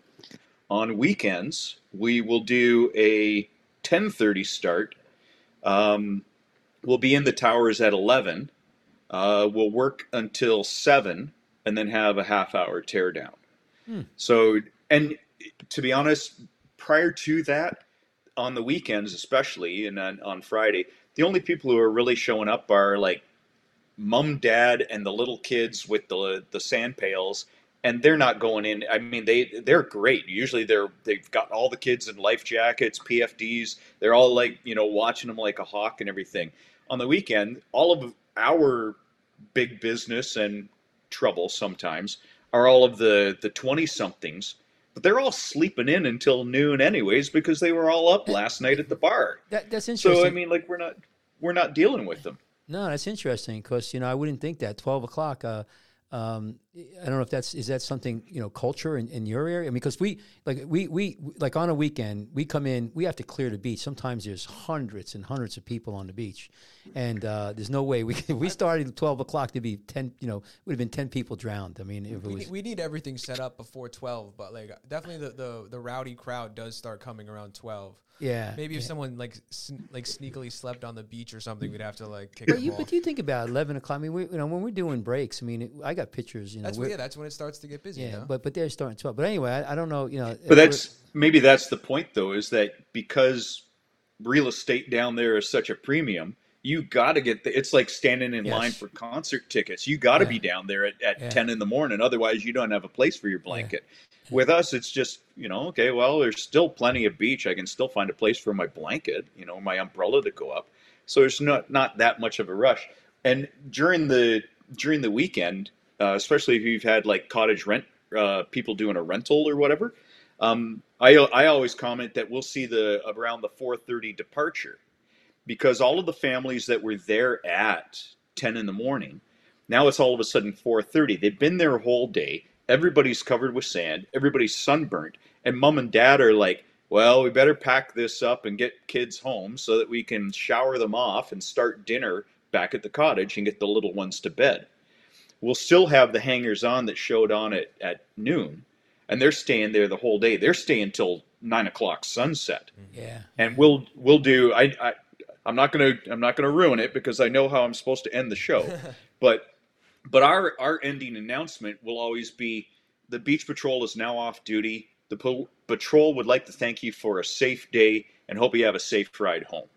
On weekends, we will do a ten thirty start. Um, we'll be in the towers at eleven. Uh, we'll work until seven and then have a half hour tear down. Hmm. So, and to be honest, prior to that, on the weekends especially, and on, on Friday, the only people who are really showing up are like mom, dad, and the little kids with the the sand pails, and they're not going in. I mean, they they're great. Usually, they're they've got all the kids in life jackets, PFDs. They're all like you know watching them like a hawk and everything. On the weekend, all of our big business and trouble sometimes are all of the the 20 somethings but they're all sleeping in until noon anyways because they were all up last night at the bar that, that's interesting. so i mean like we're not we're not dealing with them No, that's interesting because you know I wouldn't think that twelve o'clock. Uh, um, I don't know if that's is that something you know culture in, in your area. I mean, because we like we we like on a weekend we come in we have to clear the beach. Sometimes there's hundreds and hundreds of people on the beach, and uh, there's no way we [laughs] if we started at twelve o'clock to be ten. You know, would have been ten people drowned. I mean, if it We was need, we need everything set up before twelve, but like definitely the, the, the rowdy crowd does start coming around twelve. yeah. Maybe if yeah. someone like sn- like sneakily slept on the beach or something, we'd have to like kick But them you, off. but you think about eleven o'clock. I mean, we, you know, when we're doing breaks, I mean, it, I got pictures. You know, that's yeah, that's when it starts to get busy. yeah, no? but but they're starting twelve. But anyway, I, I don't know. You know, but that's maybe that's the point though is that because real estate down there is such a premium you got to get the, it's like standing in line for concert tickets you got to Yeah. be down there at, at Yeah. 10 in the morning otherwise you don't have a place for your blanket with us it's just you know okay well there's still plenty of beach i can still find a place for my blanket you know my umbrella to go up so there's not not that much of a rush and during the during the weekend uh, especially if you've had like cottage rent uh, people doing a rental or whatever um, I, I always comment that we'll see the around the 4:30 departure because all of the families that were there at 10 in the morning now it's all of a sudden 4:30 they've been there a whole day. Everybody's covered with sand. Everybody's sunburnt. And mom and dad are like well we better pack this up and get kids home so that we can shower them off and start dinner back at the cottage and get the little ones to bed we'll still have the hangers on that showed on at, at noon and they're staying there the whole day they're staying till nine o'clock sunset mm-hmm. yeah. and we'll we'll do I, I I'm not gonna I'm not gonna ruin it because I know how I'm supposed to end the show, [laughs] but but our our ending announcement will always be the beach patrol is now off duty. The po- patrol would like to thank you for a safe day and hope you have a safe ride home.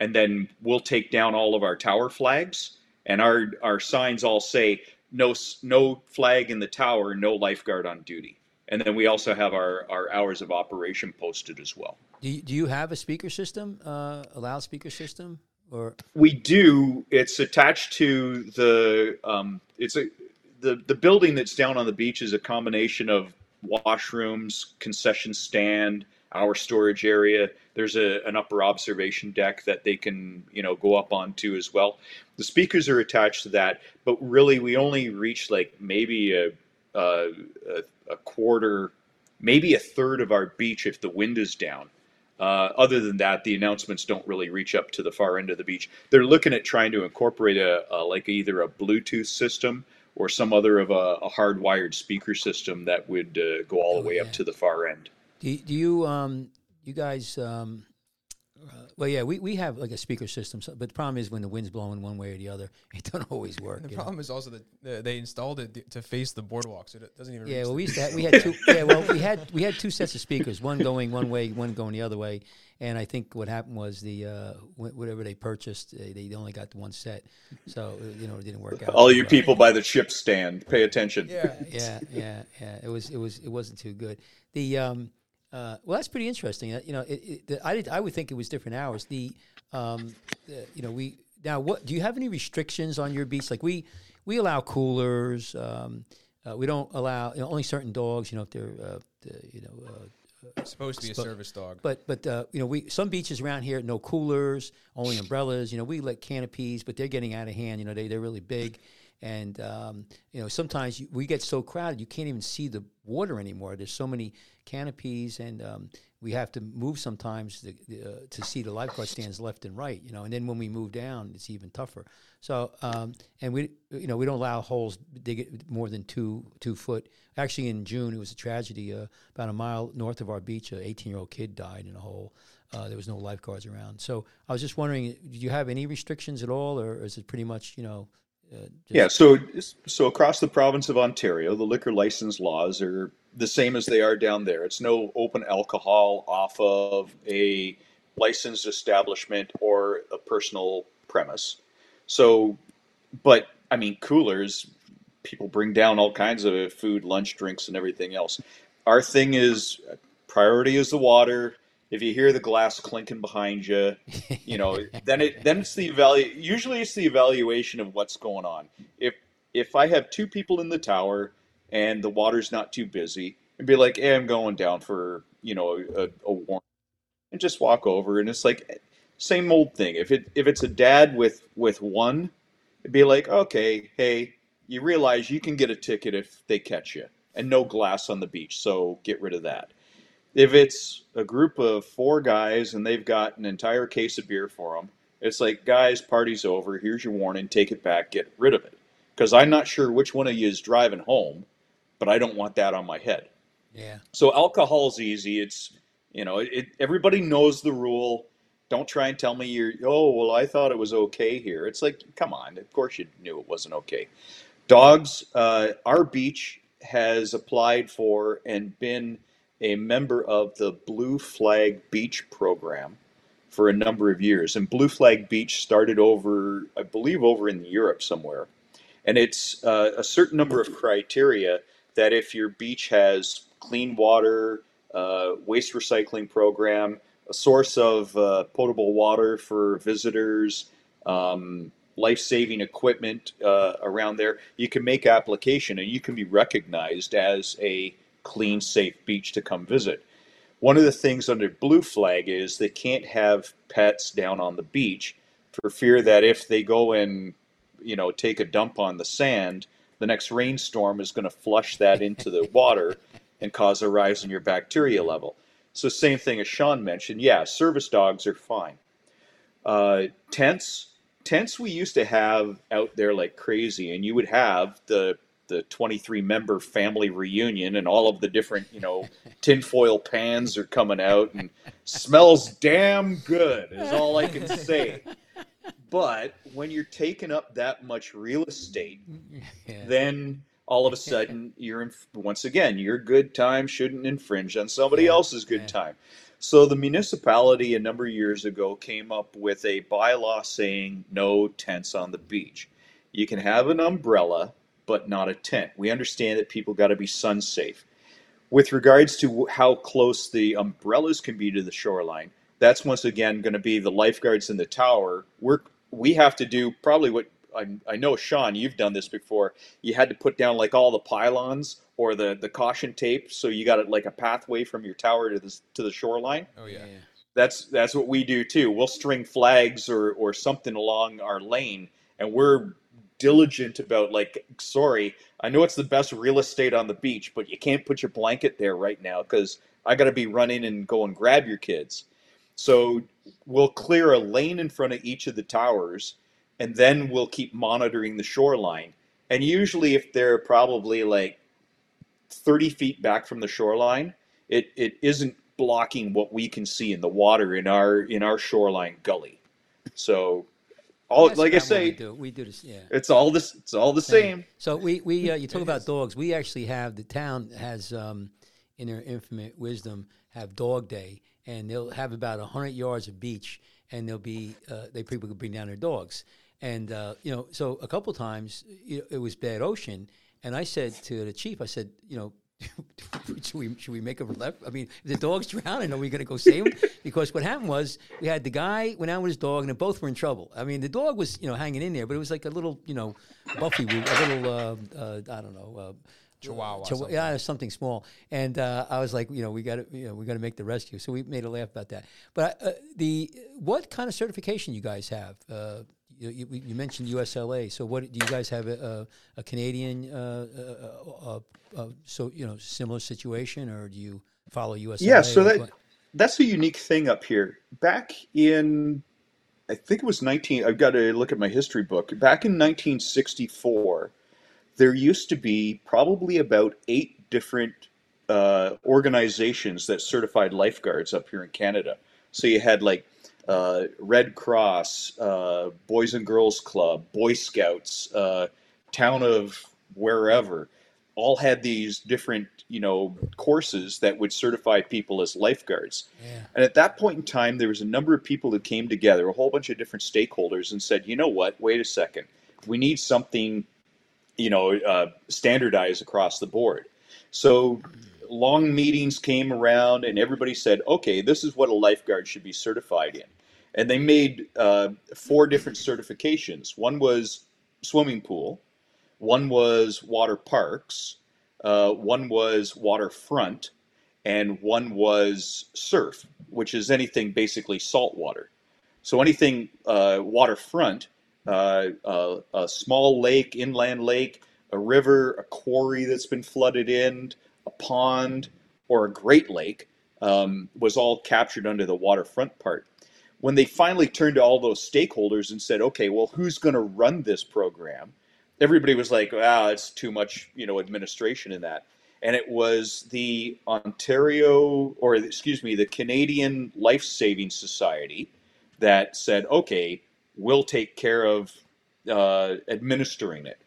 and then we'll take down all of our tower flags, and our our signs all say no no flag in the tower, no lifeguard on duty, and then we also have our our hours of operation posted as well. Do you, do you have a speaker system, uh, a loudspeaker system, or We do. It's attached to the. Um, it's a the the building that's down on the beach is a combination of washrooms, concession stand, our storage area. There's a an upper observation deck that they can you know go up onto as well. The speakers are attached to that, but really we only reach like maybe a a, a, quarter, maybe a third of our beach if the wind is down. Uh, other than that, the announcements don't really reach up to the far end of the beach. They're looking at trying to incorporate a, a like either a Bluetooth system or some other of a, a hardwired speaker system that would uh, go all the Oh, way yeah. up to the far end. Do you, do you um you guys um uh, well yeah we, we have like a speaker system so, but the problem is when the wind's blowing one way or the other [laughs] it don't always work The you know? problem is also that uh, they installed it to face the boardwalk, so it doesn't even. Yeah, reach well, the we used to have, we had [laughs] two. Yeah, well, we had we had two sets of speakers, one going one way, one going the other way. And I think what happened was the uh, wh- whatever they purchased, they, they only got the one set, so uh, you know it didn't work out. All you people by the ship stand, pay attention. Yeah, [laughs] yeah, yeah, yeah. It was it was it wasn't too good. The um, uh, well, that's pretty interesting. Uh, you know, it, it, the, I did I would think it was different hours. The um, the, you know we now what do you have any restrictions on your beach? Like we we allow coolers. Um, uh, we don't allow you know, only certain dogs. You know if they're uh, the, you know. Uh, supposed to be a service dog. but but uh, you know we some beaches around here no coolers, only umbrellas. You know we let canopies, but they're getting out of hand. You know they they're really big, and um, you know sometimes you, we get so crowded you can't even see the water anymore. There's so many canopies, and um, we have to move sometimes to, uh, to see the lifeguard stands left and right. You know, and then when we move down, it's even tougher. So um, and we you know we don't allow holes dig it more than two two foot. Actually, in June it was a tragedy. Uh, about a mile north of our beach, a 18 year old kid died in a hole. Uh, there was no lifeguards around. So I was just wondering, do you have any restrictions at all, or is it pretty much you know? Uh, Yeah, so so across the province of Ontario, the liquor license laws are the same as they are down there. It's no open alcohol off of a licensed establishment or a personal premise. So, but I mean, coolers, people bring down all kinds of food, lunch, drinks, and everything else. Our thing is priority is the water. If you hear the glass clinking behind you, you know, [laughs] then it then it's the evalu- Usually, it's the evaluation of what's going on. If if I have two people in the tower and the water's not too busy, and be like, "Hey, I'm going down for you know a, a warm," and just walk over, and it's like same old thing. If it if it's a dad with with one, it'd be like, "Okay, hey, you realize you can get a ticket if they catch you, and no glass on the beach, so get rid of that." If it's a group of four guys and they've got an entire case of beer for them, it's like, guys, party's over. Here's your warning. Take it back. Get rid of it. Because I'm not sure which one of you is driving home, but I don't want that on my head. yeah, So alcohol's easy. It's you know, it, everybody knows the rule. Don't try and tell me you're. Oh well, I thought it was okay here. It's like, come on. Of course you knew it wasn't okay. Dogs. Uh, our beach has applied for and been a member of the Blue Flag Beach program for a number of years. And Blue Flag Beach started over, I believe, over in Europe somewhere. And it's uh, a certain number of criteria that if your beach has clean water, uh, waste recycling program, a source of uh, potable water for visitors, um, life saving equipment uh, around there, you can make application and you can be recognized as a clean, safe beach to come visit. One of the things under Blue Flag is they can't have pets down on the beach for fear that if they go and you know take a dump on the sand, the next rainstorm is going to flush that into the [laughs] water and cause a rise in your bacteria level. So same thing as Sean mentioned. Yeah, service dogs are fine. Uh, tents, tents we used to have out there like crazy, and you would have the the 23 member family reunion and all of the different you know [laughs] tinfoil pans are coming out and smells damn good is all I can say. [laughs] But when you're taking up that much real estate, [laughs] yeah. then all of a sudden you're in, once again your good time shouldn't infringe on somebody Yeah, else's good yeah. time. So the municipality a number of years ago came up with a bylaw saying no tents on the beach. You can have an umbrella, but not a tent. We understand that people got to be sun safe. With regards to how close the umbrellas can be to the shoreline, that's once again going to be the lifeguards in the tower. We're we have to do probably what I, I know, Sean, you've done this before. You had to put down like all the pylons or the, the caution tape, so you got it like a pathway from your tower to the to the shoreline. Oh yeah. That's that's what we do too. We'll string flags or or something along our lane, and we're diligent about like, sorry, I know it's the best real estate on the beach, but you can't put your blanket there right now because I got to be running and go and grab your kids. So we'll clear a lane in front of each of the towers and then we'll keep monitoring the shoreline. And usually, if they're probably like 30 feet back from the shoreline, it, it isn't blocking what we can see in the water in our in our shoreline gully. So, all That's like I say, we do, we do this. Yeah. it's all this. It's all the same. So we we uh, you talk about dogs. We actually have the town has um, in their infinite wisdom have dog day, and they'll have about hundred yards of beach, and they'll be uh, they people could bring down their dogs, and uh, you know so a couple times it was bad ocean, and I said to the chief, I said you know. [laughs] should we should we make a left? I mean, if the dog's drowning, are we going to go save him? [laughs] Because what happened was we had the guy went out with his dog, and they both were in trouble. I mean, the dog was you know hanging in there, but it was like a little you know Buffy, a little uh, uh, I don't know. Uh, Chihuahua. Chihuahua, something. yeah, something small. And uh, I was like, you know, we got to, you know, we got to make the rescue. So we made a laugh about that. But uh, the what kind of certification you guys have? You, you, you mentioned USLA. So what do you guys have a, a, a Canadian, uh, uh, uh, uh, so you know, similar situation, or do you follow USLA? Yeah, so that what? that's a unique thing up here. Back in, I think it was 19. I've got to look at my history book. Back in 1964, there used to be probably about eight different uh, organizations that certified lifeguards up here in Canada. So you had like uh, Red Cross, uh, Boys and Girls Club, Boy Scouts, uh, Town of wherever, all had these different you know courses that would certify people as lifeguards. Yeah. And at that point in time, there was a number of people that came together, a whole bunch of different stakeholders, and said, you know what? Wait a second. We need something, you know, uh, standardized across the board. So long meetings came around, and everybody said, okay, this is what a lifeguard should be certified in. And they made uh, four different certifications. One was swimming pool, one was water parks, uh, one was waterfront, and one was surf, which is anything basically saltwater. So anything uh, waterfront, uh, a small lake, inland lake, a river, a quarry that's been flooded in, a pond, or a great lake um, was all captured under the waterfront part. When they finally turned to all those stakeholders and said, "Okay, well, who's going to run this program?" Everybody was like, "Ah, it's too much, you know, administration in that." And it was the Ontario, or excuse me, the Canadian Life Saving Society that said, "Okay, we'll take care of uh, administering it."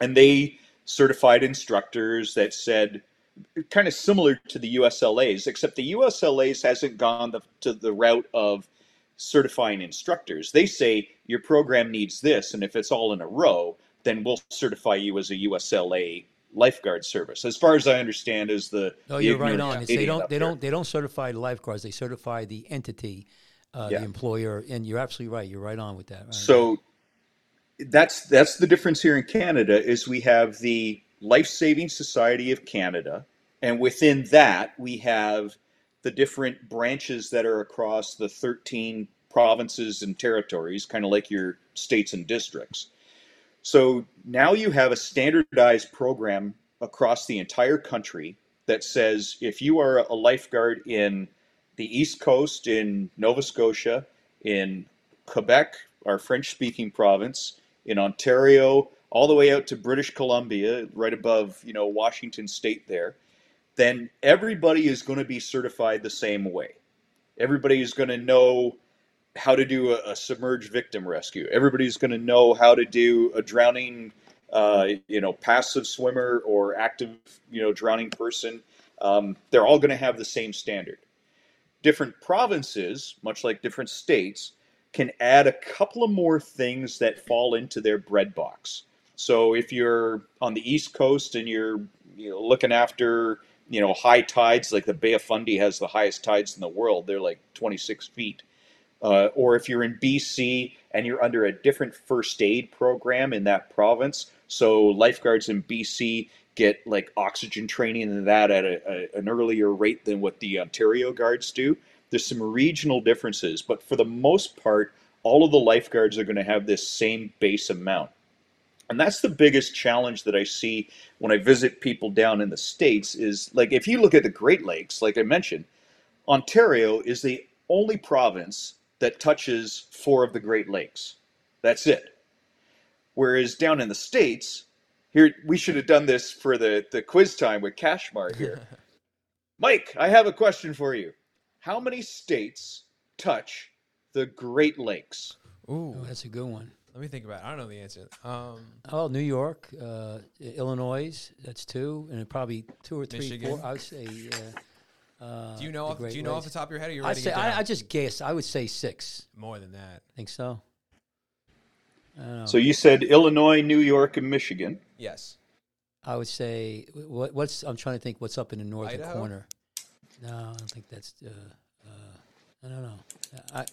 and they certified instructors that said kind of similar to the USLA's, except the USLA's hasn't gone the, to the route of certifying instructors. They say your program needs this, and if it's all in a row, then we'll certify you as a USLA lifeguard service. As far as I understand, is the No, the you're right on. They don't. They don't. They don't certify lifeguards. They certify the entity, uh, Yeah. the employer. And you're absolutely right. You're right on with that. Right? So that's that's the difference here in Canada is we have the Life Saving Society of Canada, and within that we have the different branches that are across the 13 provinces and territories, kind of like your states and districts. So now you have a standardized program across the entire country that says if you are a lifeguard in the East Coast, in Nova Scotia, in Quebec, our French speaking province, in Ontario, all the way out to British Columbia, right above, you know, Washington state there, then everybody is going to be certified the same way. Everybody is going to know how to do a, a submerged victim rescue. Everybody's going to know how to do a drowning, uh, you know, passive swimmer or active, you know, drowning person. Um, they're all going to have the same standard. different provinces, much like different states, can add a couple of more things that fall into their bread box. So if you're on the East Coast and you're you know, looking after you know high tides, like the Bay of Fundy has the highest tides in the world, they're like 26 feet. Uh, or if you're in BC and you're under a different first aid program in that province, so lifeguards in BC get like oxygen training and that at a, a, an earlier rate than what the Ontario guards do. There's some regional differences, but for the most part, all of the lifeguards are going to have this same base amount. And that's the biggest challenge that I see when I visit people down in the States is like if you look at the Great Lakes, like I mentioned, Ontario is the only province that touches four of the Great Lakes. That's it. Whereas down in the States, here we should have done this for the, the quiz time with Kashmar here. [laughs] Mike, I have a question for you. How many states touch the Great Lakes? Ooh, Oh, that's a good one. Let me think about. it. I don't know the answer. Um, Oh, New York, uh, Illinois, that's two, and probably two or three, Michigan. four. I would say. Uh, uh, do you know? Off, do you know off the top of your head? Or you I'd say? I, I just guess. I would say six. more than that. I Think so. I. So you said Illinois, New York, and Michigan. Yes. I would say what, what's. I'm trying to think. What's up in the northern Idaho? corner? No, I don't think that's. Uh, uh, I don't know. I,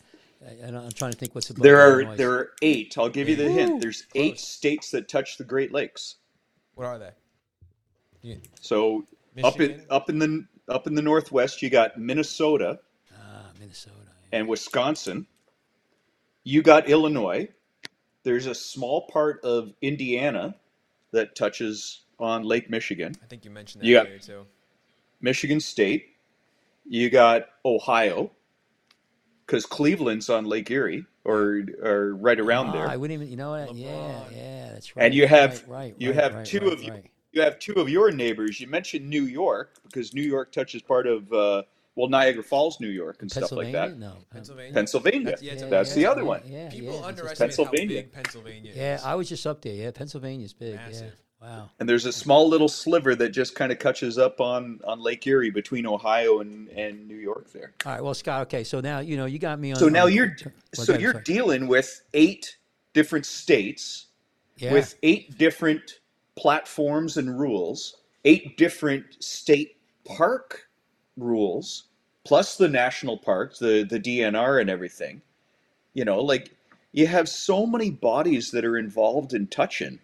I, I don't, I'm trying to think what's above There are Illinois. there are eight. I'll give you the Ooh, hint. There's eight close. states that touch the Great Lakes. What are they? You- So up in Michigan? up in the up in the northwest, you got Minnesota Ah, Minnesota. yeah. and Wisconsin. You got Illinois. There's a small part of Indiana that touches on Lake Michigan. I think you mentioned that You got- earlier too. Michigan State. You got Ohio, because Cleveland's on Lake Erie or or right around Ah, there. I wouldn't even. You know what? Yeah, LeBron. yeah, that's right. And you have right, right, you right, have right, two right, of you. right. You have two of your neighbors. You mentioned New York because New York touches part of uh, well Niagara Falls, New York, and stuff like that. No, Pennsylvania. Pennsylvania. That's- yeah, it's Yeah, That's big the yeah, other yeah, one. Yeah, People yeah, that's underestimate how Pennsylvania. big Pennsylvania Yeah. I was just up there. Yeah, Pennsylvania's big. Massive. Wow. And there's a small little sliver that just kind of catches up on, on Lake Erie between Ohio and, and New York there. All right, well, Scott. Okay, so now you know you got me on. So now on- you're so ahead, you're sorry. dealing with eight different states yeah. with eight different platforms and rules, eight different state park rules, plus the national parks, the the DNR and everything. You know, like you have so many bodies that are involved in touching,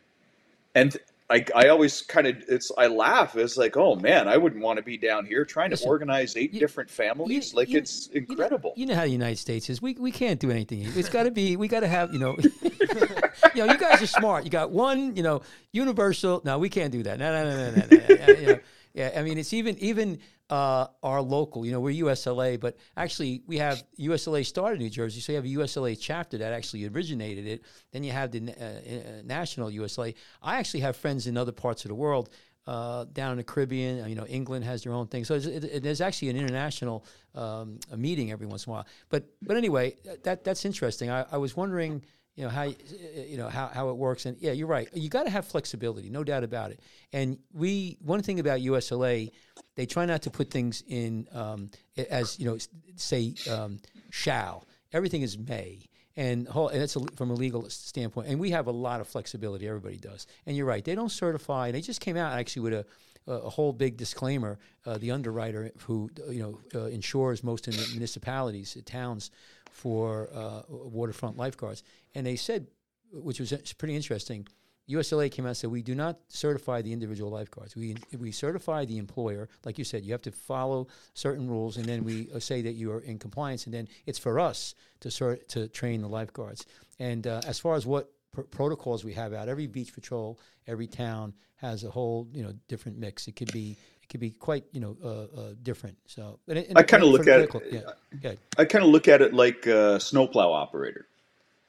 and I I always kind of it's I laugh. It's like, oh man, I wouldn't want to be down here trying to Listen, organize eight you- different families. You- like you- it's you know- incredible. You know, how the United States is. We we can't do anything. It's got to be. We got to have. You know. [laughs] [laughs] you know, you guys are smart. You got one. You know, universal. No, we can't do that. No, no, no, no, no. no, no. You know, yeah, I mean, it's even even uh, our local. You know, we're USLA, but actually we have USLA started in New Jersey, so you have a USLA chapter that actually originated it. Then you have the uh, uh, national USLA. I actually have friends in other parts of the world uh, down in the Caribbean. You know, England has their own thing. So there's, it, there's actually an international um, meeting every once in a while. But but anyway, that that's interesting. I, I was wondering, you know, how you know how, how it works. And yeah, you're right. You got to have flexibility, no doubt about it. And we one thing about USLA, they try not to put things in um, as you know, say um, shall. Everything is may and whole, and that's a, from a legal standpoint. And we have a lot of flexibility. Everybody does. And you're right. They don't certify. And they just came out actually with a a whole big disclaimer. Uh, the underwriter who you know uh, insures most municipalities, towns, for uh, waterfront lifeguards, and they said, which was uh, pretty interesting. USLA came out and said we do not certify the individual lifeguards. We we certify the employer, like you said. You have to follow certain rules, and then we uh, say that you are in compliance, and then it's for us to cert, to train the lifeguards. And uh, as far as what pr- protocols we have out, every beach patrol, every town has a whole you know different mix. It could be it could be quite you know uh, uh, different. So and and I kinda look the at it- vehicle- Yeah, good. I kind of look at it like a snowplow operator,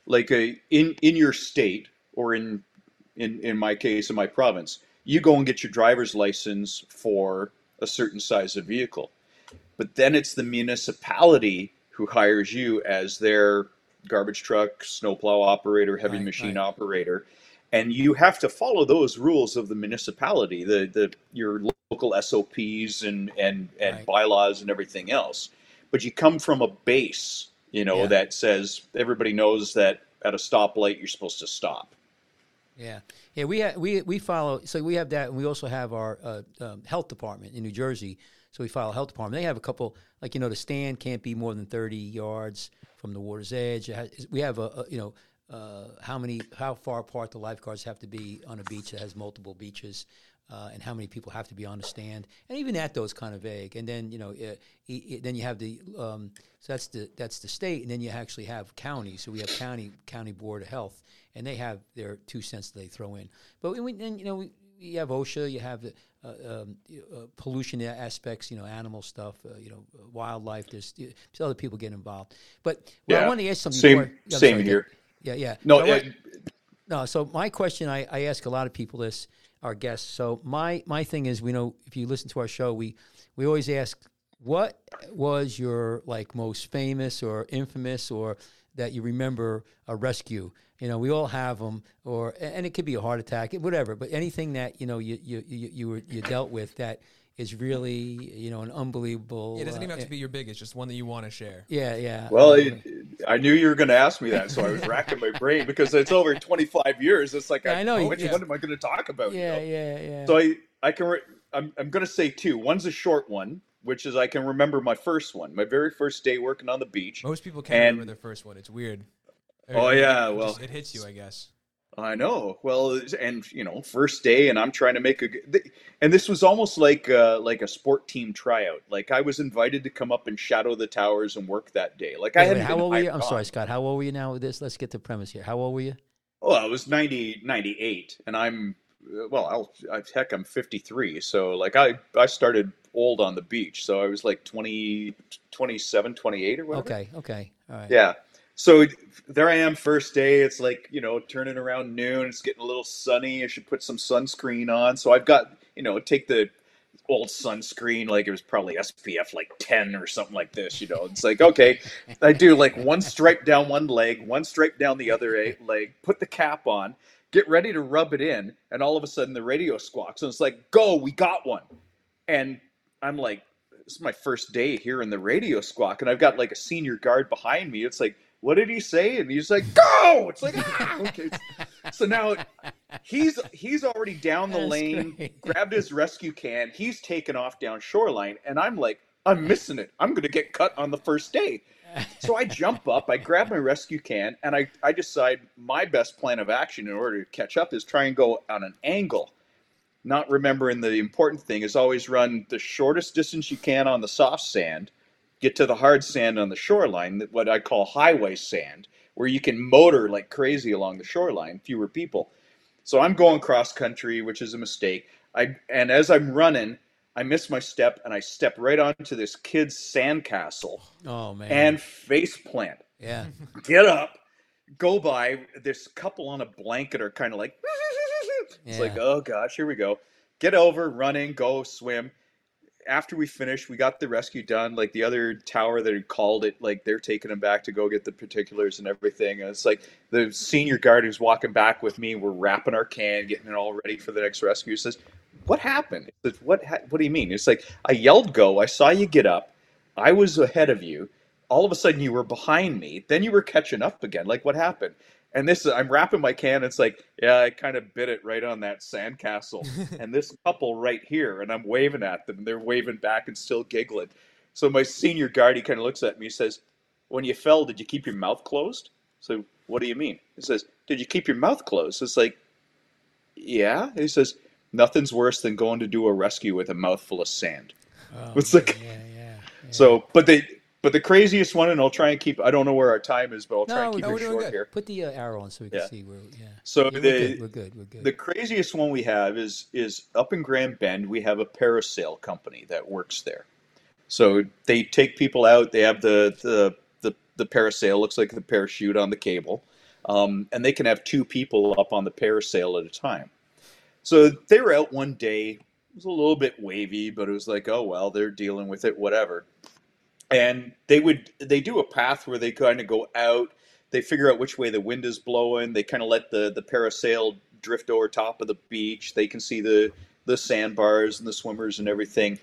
like a in in your state or in in in my case in my province, you go and get your driver's license for a certain size of vehicle, but then it's the municipality who hires you as their garbage truck, snowplow operator, heavy Right, machine right. operator, and you have to follow those rules of the municipality, the the your local SOPs and and and Right. bylaws and everything else. but you come from a base, you know, Yeah. that says everybody knows that at a stoplight you're supposed to stop. Yeah, yeah. We ha- we we follow. So we have that, and we also have our uh, um, health department in New Jersey. So we follow health department. They have a couple, like you know, the stand can't be more than thirty yards from the water's edge. It has, we have a, a you know. Uh, how many, how far apart the lifeguards have to be on a beach that has multiple beaches, uh, and how many people have to be on the stand, and even that though is kind of vague. And then you know, uh, e- e- then you have the, um, so that's the that's the state, and then you actually have counties. So we have county county board of health, and they have their two cents that they throw in. But we, then you know we, you have OSHA, you have the uh, um, uh, pollution aspects, you know, animal stuff, uh, you know, uh, wildlife. There's, there's other people get involved. But well, I want to ask something. Same- before- same sorry, here. Yeah, yeah. No, But I want- uh, no, so my question, I, I ask a lot of people this, our guests. So my my thing is, we know if you listen to our show, we we always ask, what was your like most famous or infamous or that you remember a rescue? You know, we all have them, or and it could be a heart attack, whatever. But anything that you know you you you, you were you dealt with that is really you know an unbelievable. It doesn't uh, even have to be your biggest, just one that you want to share. Yeah, yeah. Well, uh, it, I knew you were going to ask me that, so I was racking my brain because it's over 25 years. It's like, Yeah, I know, which yeah. one am I going to talk about? you yeah, know? yeah, yeah. So I, I can, re- I'm, I'm going to say two. One's a short one, which is I can remember my first one, my very first day working on the beach. Most people can't And- remember their first one. It's weird. Oh, yeah, it well- just- it hits you, I guess. I know. Well, and you know, first day, and I'm trying to make a. And this was almost like uh, like a sport team tryout. Like I was invited to come up and shadow the towers and work that day. Like I had. how old were you? I'm sorry, Scott. How old were you now with this? Let's get the premise here. How old were you? Oh, I was 90, 98, and I'm uh, well. I'll I, heck, I'm 53. So like I I started old on the beach. So I was like 20, 27, 28 or whatever. Okay, okay, all right. Yeah. So there I am, first day. It's like, you know, turning around noon. It's getting a little sunny. I should put some sunscreen on. So I've got, you know, take the old sunscreen, like it was probably SPF like 10 or something like this, you know. It's like, okay, I do like one stripe down one leg, one stripe down the other leg, put the cap on, get ready to rub it in. And all of a sudden the radio squawks. And it's like, go, we got one. And I'm like, this is my first day here in the radio squawk, and I've got like a senior guard behind me. It's like, what did he say? And he's like, go! It's like, ah! okay. So now he's he's already down the That's lane, great. grabbed his rescue can, he's taken off down shoreline, and I'm like, I'm missing it. I'm gonna get cut on the first day. So I jump up, I grab my rescue can, and I, I decide my best plan of action in order to catch up is try and go on an angle not remembering the important thing is always run the shortest distance you can on the soft sand, get to the hard sand on the shoreline, that what I call highway sand, where you can motor like crazy along the shoreline, fewer people. So I'm going cross country, which is a mistake. I and as I'm running, I miss my step and I step right onto this kid's sandcastle Oh man. and face plant yeah. [laughs] get up, go by. This couple on a blanket are kind of like, [laughs] it's like, oh gosh, here we go. Get over, running, go swim. After we finish, we got the rescue done. Like the other tower that had called it, like they're taking him back to go get the particulars and everything. And it's like the senior guard who's walking back with me. We're wrapping our can, getting it all ready for the next rescue. Says, "What happened?" Says, "What? Ha- what do you mean?" It's like I yelled, "Go!" I saw you get up. I was ahead of you all of a sudden you were behind me then you were catching up again like what happened and this i'm wrapping my can it's like yeah i kind of bit it right on that sandcastle. [laughs] And this couple right here and i'm waving at them and they're waving back and still giggling. So my senior guard he kind of looks at me and says when you fell did you keep your mouth closed? So what do you mean? He says did you keep your mouth closed? It's like yeah. He says nothing's worse than going to do a rescue with a mouthful of sand. Oh, It's like- yeah, yeah, yeah. so but they but the craziest one and i'll try and keep i don't know where our time is but i'll try No, and keep no, it short good. here Put the uh, arrow on so we can Yeah. see where. Yeah. so Yeah, the we're good. We're good. We're good. The craziest one we have is is up in Grand Bend. We have a parasail company that works there. So they take people out. They have the the the, the parasail looks like the parachute on the cable, um, and they can have two people up on the parasail at a time. So they were out one day. It was a little bit wavy, but it was like, oh well, they're dealing with it, whatever. And they would they do a path where they kind of go out they figure out which way the wind is blowing. They kind of let the the parasail drift over top of the beach. They can see the the sandbars and the swimmers and everything.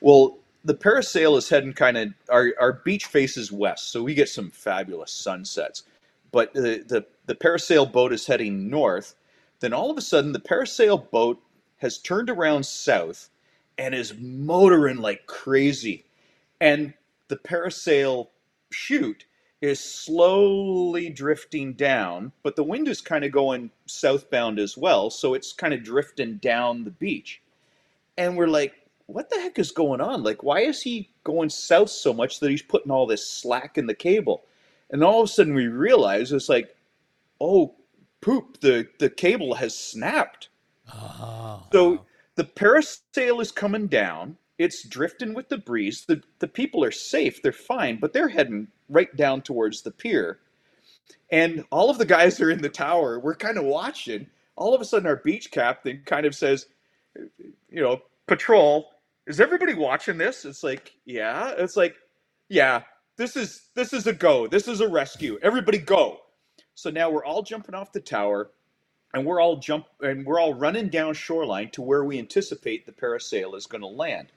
Well, the parasail is heading kind of our our beach faces west, so we get some fabulous sunsets. But the the the parasail boat is heading north. Then all of a sudden, the parasail boat has turned around south and is motoring like crazy, and the parasail chute is slowly drifting down, but the wind is kind of going southbound as well, so it's kind of drifting down the beach. And we're like, what the heck is going on? Like, why is he going south so much that he's putting all this slack in the cable? And all of a sudden we realize it's like, oh, poop, the, the cable has snapped. Oh, So the parasail is coming down. It's drifting with the breeze. The the people are safe. They're fine, but they're heading right down towards the pier. And all of the guys are in the tower. We're kind of watching. All of a sudden, our beach captain kind of says, "You know, patrol, is everybody watching this?" It's like, "Yeah." It's like, "Yeah, this is this is a go. This is a rescue. Everybody go." So now we're all jumping off the tower and we're all jump and we're all running down shoreline to where we anticipate the parasail is going to land.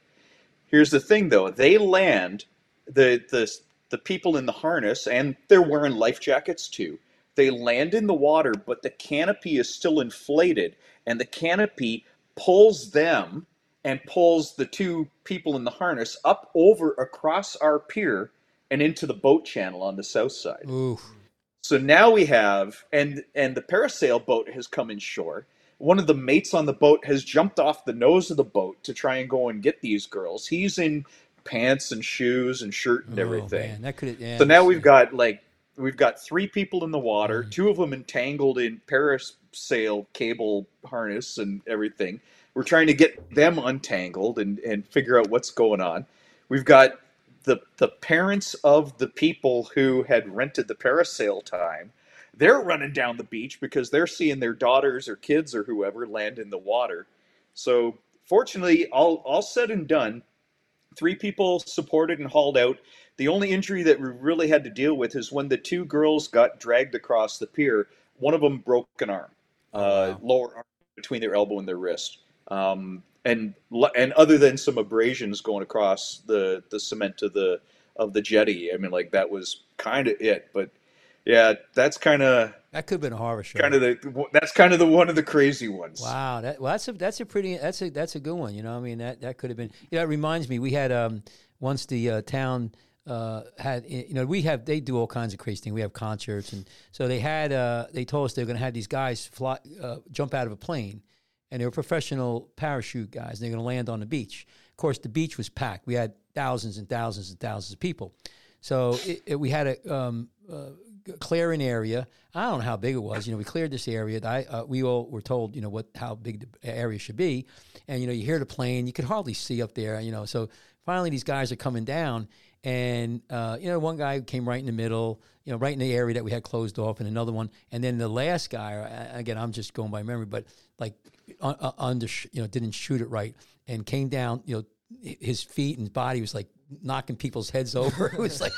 Here's the thing though, they land the the the people in the harness and they're wearing life jackets too. They land in the water, but the canopy is still inflated and the canopy pulls them and pulls the two people in the harness up over across our pier and into the boat channel on the south side. oof. So now we have, and and the parasail boat has come in shore. One of the mates on the boat has jumped off the nose of the boat to try and go and get these girls. He's in pants and shoes and shirt and Oh, everything. man, that could. Yeah, so now we've got like we've got three people in the water, Mm. two of them entangled in parasail cable harness and everything. We're trying to get them untangled and and figure out what's going on. We've got the the parents of the people who had rented the parasail time. They're running down the beach because they're seeing their daughters or kids or whoever land in the water. So fortunately, all all said and done, three people supported and hauled out. The only injury that we really had to deal with is when the two girls got dragged across the pier. One of them broke an arm, uh, wow. lower arm between their elbow and their wrist, um, and and other than some abrasions going across the the cement of the of the jetty, I mean, like that was kind of it. But yeah, that's kind of that could have been a horror show. kind of the that's kind of the one of the crazy ones. Wow, that well, that's a that's a pretty that's a that's a good one. You know, I mean that that could have been. You know, it reminds me we had um once the uh, town uh had you know we have they do all kinds of crazy things. We have concerts and so they had uh they told us they were going to have these guys fly uh, jump out of a plane and they were professional parachute guys. And they're going to land on the beach. Of course, the beach was packed. We had thousands and thousands and thousands of people. So it, it, we had a um, uh, clear an area. I don't know how big it was. You know, we cleared this area. I, uh, we all were told, you know, what how big the area should be, and you know, you hear the plane, you could hardly see up there. You know, so finally these guys are coming down, and uh, you know, one guy came right in the middle, you know, right in the area that we had closed off, and another one, and then the last guy. Again, I'm just going by memory, but like uh, under, you know, didn't shoot it right, and came down. You know, his feet and body was like knocking people's heads over. [laughs] It was like.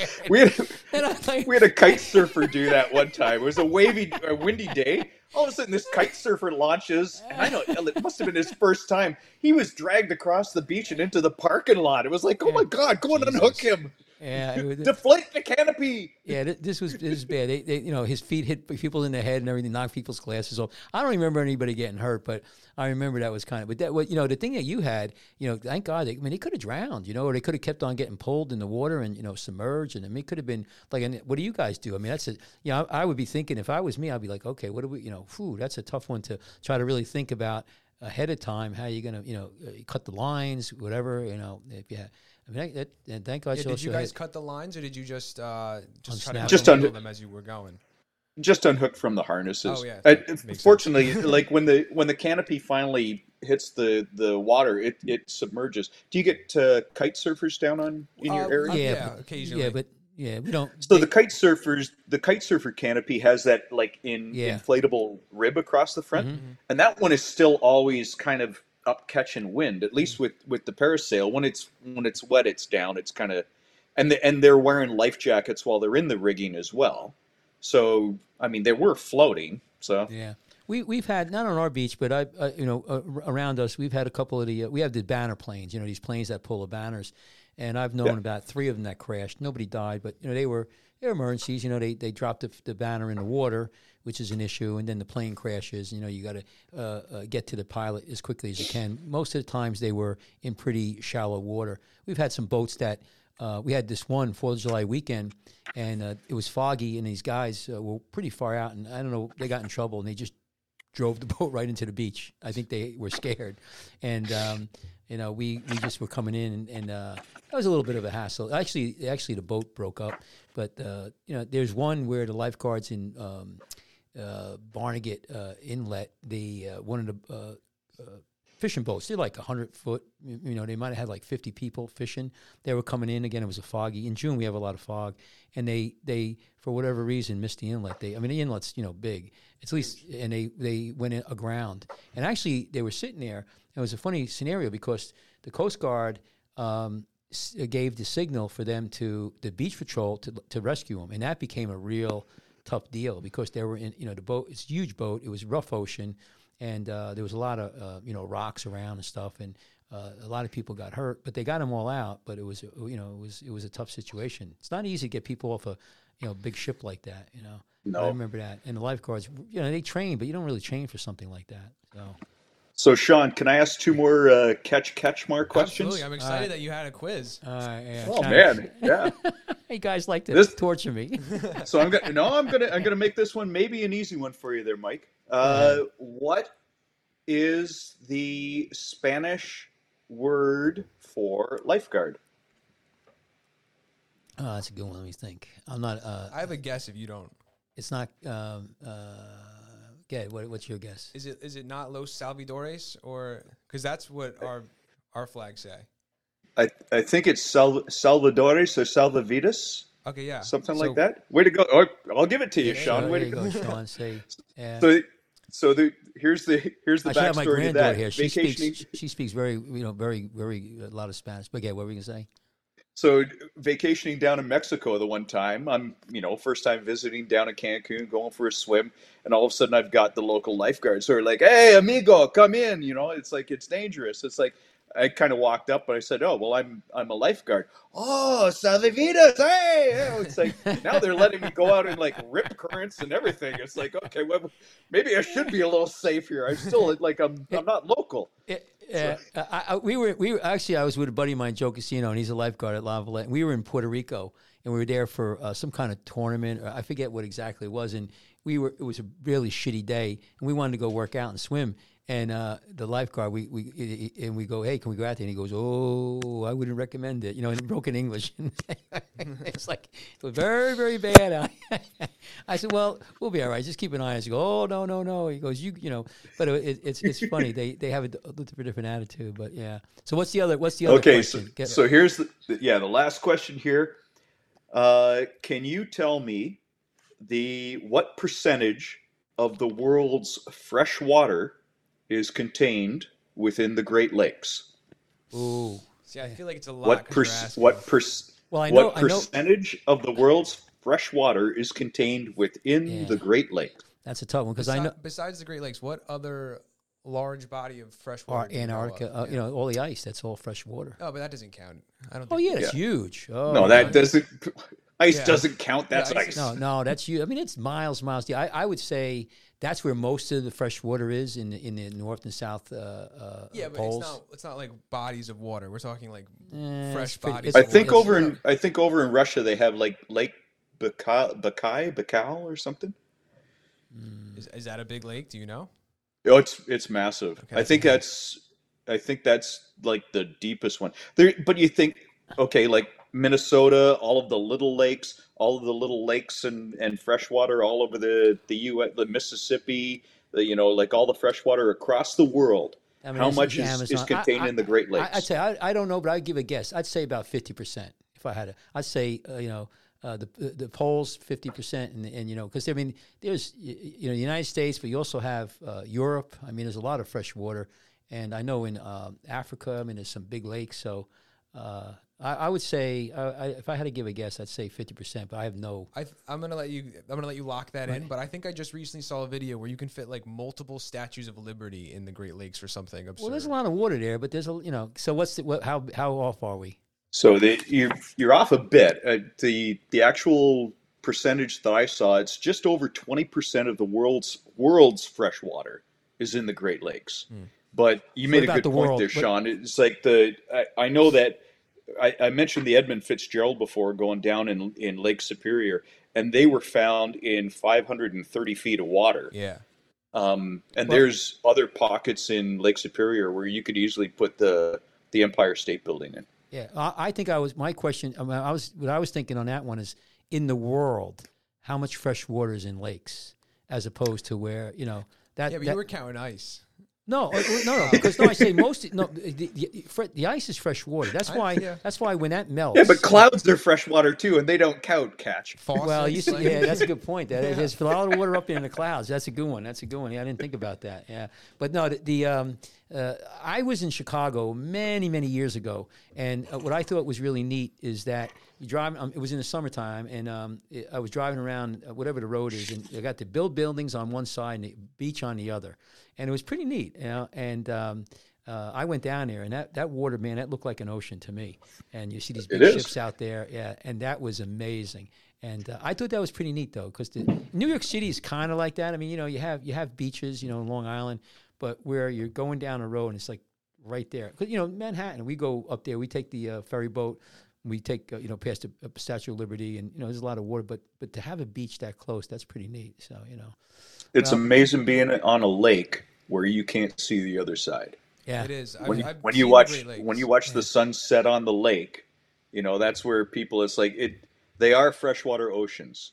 It was bad. We had, [laughs] like, we had a kite [laughs] surfer do that one time. It was a wavy, a windy day. All of a sudden, this kite surfer launches, and I know it must have been his first time. He was dragged across the beach and into the parking lot. It was like, oh my god, go and unhook him, yeah, [laughs] it was, deflate the canopy. yeah. This was this is bad. They, they, you know, his feet hit people in the head and everything, knocked people's glasses off. I don't remember anybody getting hurt, but I remember that was kind of. But that, what you know, the thing that you had, you know, thank God. They, I mean, they could have drowned, you know, or they could have kept on getting pulled in the water and you know submerged. And I mean, it could have been like, and what do you guys do? I mean, that's a, you know, I, I would be thinking if I was me, I'd be like, okay, what do we, you know, whew, that's a tough one to try to really think about ahead of time. How you gonna, you know, uh, cut the lines, whatever, you know, if you. I mean, that, that, and thank God. Yeah, she did you guys had- cut the lines, or did you just uh, just try to Just just under- handle them as you were going? Just unhooked from the harnesses. Oh, yeah, that makes sense. fortunately, [laughs] like when the when the canopy finally hits the the water, it it submerges. Do you get uh, kite surfers down on in your Uh, area? uh, yeah, yeah, but- occasionally. Yeah, but yeah, we don't. So the kite surfers, the kite surfer canopy has that like in Yeah. inflatable rib across the front, Mhm. and that one is still always kind of up catching wind. At least with with the parasail, when it's when it's wet, it's down. It's kind of, and the, and they're wearing life jackets while they're in the rigging as well. So I mean, they were floating. So Yeah. we we've had not on our beach, but I, uh, you know, uh, around us, we've had a couple of the. Uh, we have the banner planes. You know, these planes that pull the banners, and I've known Yeah. about three of them that crashed. Nobody died, but you know, they were they were emergencies. You know, they they dropped the, the banner in the water, which is an issue, and then the plane crashes. You know, you got to uh, uh, get to the pilot as quickly as you can. Most of the times, they were in pretty shallow water. We've had some boats that. Uh, we had this one Fourth of July weekend, and uh, it was foggy, and these guys uh, were pretty far out, and I don't know, they got in trouble, and they just drove the [laughs] boat right into the beach. I think they were scared, and um, you know, we, we just were coming in, and, and uh, that was a little bit of a hassle. Actually, actually, the boat broke up, but uh, you know, there's one where the lifeguards in um, uh, Barnegat uh, Inlet, the uh, one of the fishing boats. They're like hundred foot. You know, they might have had like fifty people fishing. They were coming in again. It was a foggy. In June, we have a lot of fog, and they they for whatever reason missed the inlet. They I mean the inlet's you know big. At least and they they went in aground. And actually, they were sitting there. It was a funny scenario because the Coast Guard. Um, gave the signal for them to the beach patrol to to rescue them, and that became a real tough deal because they were in you know the boat. It's a huge boat. It was rough ocean, and uh, there was a lot of uh, you know rocks around and stuff, and uh, a lot of people got hurt. But they got them all out. But it was uh, you know it was it was a tough situation. It's not easy to get people off a you know big ship like that. You know, No. I remember that. And the lifeguards, you know, they train, but you don't really train for something like that. So So, Sean, can I ask two more uh, catch catch mark questions? Absolutely. I'm excited that you had a quiz. uh, yeah, Oh kinda- man, [laughs] yeah. you guys like to This- torture me. [laughs] So I'm gonna no, I'm gonna I'm gonna make this one maybe an easy one for you there, Mike. Uh, what is the Spanish word for lifeguard? Oh, that's a good one. Let me think. I'm not. Uh, I have a guess if you don't. it's not. Um, uh, Ged, what, what's your guess? Is it is it not Los Salvadores or because that's what our our flags say. I I think it's Sal- Salvadores or Salvavidas, Okay, yeah. something So- like that. Way to go! Oh, I'll give it to you, Yeah, Sean. Way to go. go, Sean. Say, [laughs] yeah. So, so the here's the here's the I should have my backstory to granddaughter that. here. She speaks. She speaks very, you know, very, very a lot of Spanish. But yeah, what were we gonna say? So vacationing down in Mexico the one time, I'm you know first time visiting down in Cancun, going for a swim, and all of a sudden I've got the local lifeguards who are like, "Hey, amigo, come in." You know, it's like it's dangerous. It's like I kind of walked up, but I said, "Oh, well, I'm I'm a lifeguard." Oh, salvavidas, hey! It's like now they're letting me go out and like rip currents and everything. It's like okay, well, maybe I should be a little safe here. I'm still like I'm I'm not local. It, uh, I, I, we were we were, actually I was with a buddy of mine, Joe Casino, and he's a lifeguard at Lavalette. And we were in Puerto Rico, and we were there for uh, some kind of tournament. Or I forget what exactly it was, and we were. It was a really shitty day, and we wanted to go work out and swim. And uh, the lifeguard, we, we and we go, hey, can we go out there? And he goes, oh, I wouldn't recommend it. You know, in broken English. [laughs] it's like it was very, very bad. [laughs] I said, well, we'll be all right. Just keep an eye on us. He goes, oh no, no, no. He goes, you, you know. But it, it's it's funny. They they have a, little different attitude. But yeah. So what's the other? What's the other Okay, so, question? Get- so here's the yeah the last question here. Uh, can you tell me the what percentage of the world's fresh water is contained within the Great Lakes? Ooh. See, I feel like it's a lot. What 'cause per, you're what per, Well, I know. what I know. percentage of the world's fresh water is contained within Yeah. the Great Lakes? That's a tough one because I know. Besides the Great Lakes, what other large body of fresh water? Or do you know Antarctica, of? uh, you know, all the ice. That's all fresh water. Oh, but that doesn't count. I don't. Oh yeah, that's Yeah. huge. Oh, no, that yeah. doesn't. [laughs] Ice Yeah. doesn't count. That's Yeah, ice ice. No, no, that's you. I mean, it's miles, miles deep. I, I would say that's where most of the fresh water is in the, in the north and south uh, uh, Yeah, but poles. it's not. It's not like bodies of water. We're talking like Eh, fresh pretty- bodies. I of think water. over in I think over in Russia they have like Lake Bakai, Bakai, Baikal or something. Is, is that a big lake? Do you know? Oh, it's it's massive. Okay, I think okay. that's I think that's like the deepest one. There, but you think okay, like Minnesota, all of the little lakes, all of the little lakes and and freshwater all over the the U.S., the Mississippi, the you know like all the freshwater across the world. I mean, How much is, is Amazon. I- contained I- in the Great Lakes? I'd say I, I don't know, but I'd give a guess. I'd say about fifty percent if I had to. I'd say uh, you know uh, the the polls fifty percent, and and you know because I mean there's you know the United States, but you also have uh, Europe. I mean there's a lot of fresh water, and I know in um, Africa, I mean there's some big lakes. So uh, I, I would say uh, I, if I had to give a guess, I'd say fifty percent. But I have no. I th- I'm gonna let you. I'm gonna let you lock that in. But I think I just recently saw a video where you can fit like multiple statues of liberty in the Great Lakes or something absurd. Well, there's a lot of water there, but there's a you know. So what's the, what, how how off are we? So the, you're you're off a bit. Uh, the the actual percentage that I saw, it's just over twenty percent of the world's world's fresh water is in the Great Lakes. But you made a good the point world? there, What- Sean. It's like the I, I know that I, I mentioned the Edmund Fitzgerald before going down in in Lake Superior, and they were found in 530 feet of water. yeah. Um, and Well- there's other pockets in Lake Superior where you could easily put the the Empire State Building in. Yeah, I, I think I was. My question, I, mean, I was what I was thinking on that one is in the world, how much fresh water is in lakes as opposed to where you know that. Yeah, but that- you were counting ice. No, uh, no, no, [laughs] because no, I say most. No, the, the, the ice is fresh water. That's I- why. yeah. That's why when that melts. Yeah, but clouds are fresh water too, and they don't count catch. Well, you see, yeah, that's a good point. That there's a lot of water up in the clouds. That's a good one. That's a good one. Yeah, I didn't think about that. Yeah, but no, the, the um, uh, I was in Chicago many, many years ago, and uh, what I thought was really neat is that you drive. Um, it was in the summertime, and um, it, I was driving around uh, whatever the road is, and I got the build buildings on one side and the beach on the other, and it was pretty neat. You know, and um, uh, I went down there, and that, that water, man, that looked like an ocean to me. And you see these big ships out there, yeah, and that was amazing. And uh, I thought that was pretty neat, though, because New York City is kind of like that. I mean, you know, you have you have beaches, you know, in Long Island, but where you're going down a road and it's like right there. 'Cause, you know, Manhattan, we go up there, we take the uh, ferry boat, we take uh, you know past the uh, Statue of Liberty, and you know, there's a lot of water, but but to have a beach that close, that's pretty neat. So you know, It's Well- amazing being on a lake where you can't see the other side. yeah, It is. When, I've, you, I've when you watch when you watch the sun set on the lake, you know that's where people. It's like it. They are freshwater oceans.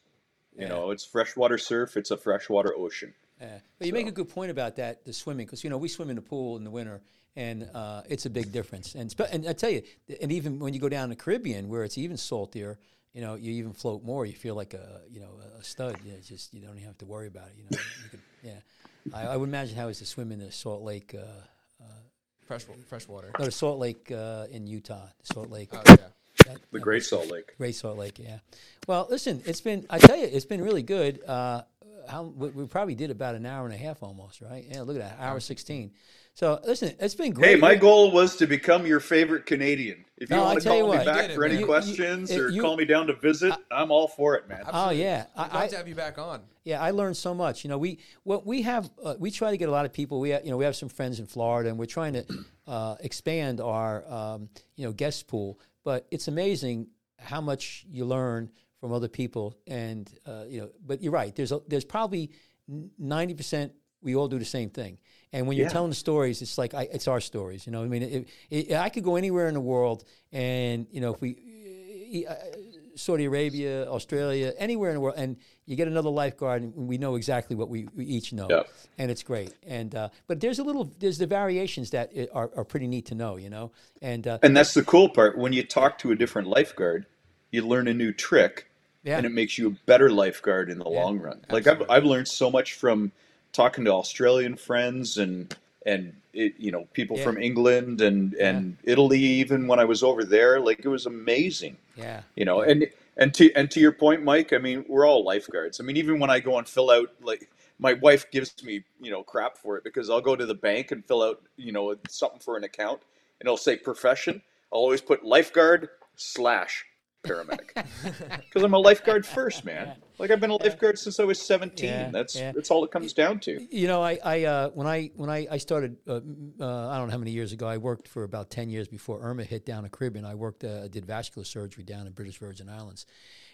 You Yeah. know, it's freshwater surf. It's a freshwater ocean. Yeah, but you make a good point about that, the swimming, because you know we swim in the pool in the winter, and uh, it's a big difference. And and I tell you, and even when you go down the Caribbean, where it's even saltier, you know, you even float more. You feel like a you know a stud. You know, just you don't even have to worry about it. You know, you could, yeah. I, I would imagine how it is to swim in the Salt Lake, uh, fresh fresh water. no, the Salt Lake uh, in Utah, the Salt Lake. Oh yeah. that- The Great Salt Lake. Great Salt Lake, yeah. Well, listen, it's been, I tell you, it's been really good. Uh, how we, we probably did about an hour and a half almost, right? Yeah, look at that, hour 16. So, listen, it's been great. Hey, my goal was to become your favorite Canadian. If you No, want to tell you call me what. back You for it, any. You- you- questions you- or you- call me down to visit, I'm all for it, man. Oh, yeah. I'd I, love I, to have you back on. Yeah, I learned so much. You know, we what we have uh, we try to get a lot of people. We you know we have some friends in Florida, and we're trying to [clears throat] uh, expand our um, you know guest pool. But it's amazing how much you learn from other people, and uh, you know. But you're right. There's a, there's probably ninety percent we all do the same thing. And when you're Yeah. telling the stories, it's like I, it's our stories. You know, I mean, it, it, I could go anywhere in the world, and you know, if we uh, Saudi Arabia, Australia, anywhere in the world, and you get another lifeguard, and we know exactly what we, we each know, and it's great. And uh, but there's a little, there's the variations that are, are pretty neat to know, you know. And uh, And that's the cool part. When you talk to a different lifeguard, you learn a new trick, Yeah. and it makes you a better lifeguard in the long run. Like I've, I've learned so much from talking to Australian friends and and it, you know people Yeah. from England and and Italy. Even when I was over there, like it was amazing. yeah, You know, and and to and to your point, Mike. I mean, we're all lifeguards. I mean, even when I go and fill out like. My wife gives me, you know, crap for it because I'll go to the bank and fill out, you know, something for an account, and it'll say profession. I'll always put lifeguard slash paramedic [laughs] because I'm a lifeguard first, man. Like I've been a lifeguard since I was 17. Yeah, that's yeah. that's all it comes down to. You know, I, I uh, when I when I, I started, uh, uh, I don't know how many years ago. I worked for about ten years before Irma hit down the Caribbean. I worked, uh, did vascular surgery down in British Virgin Islands,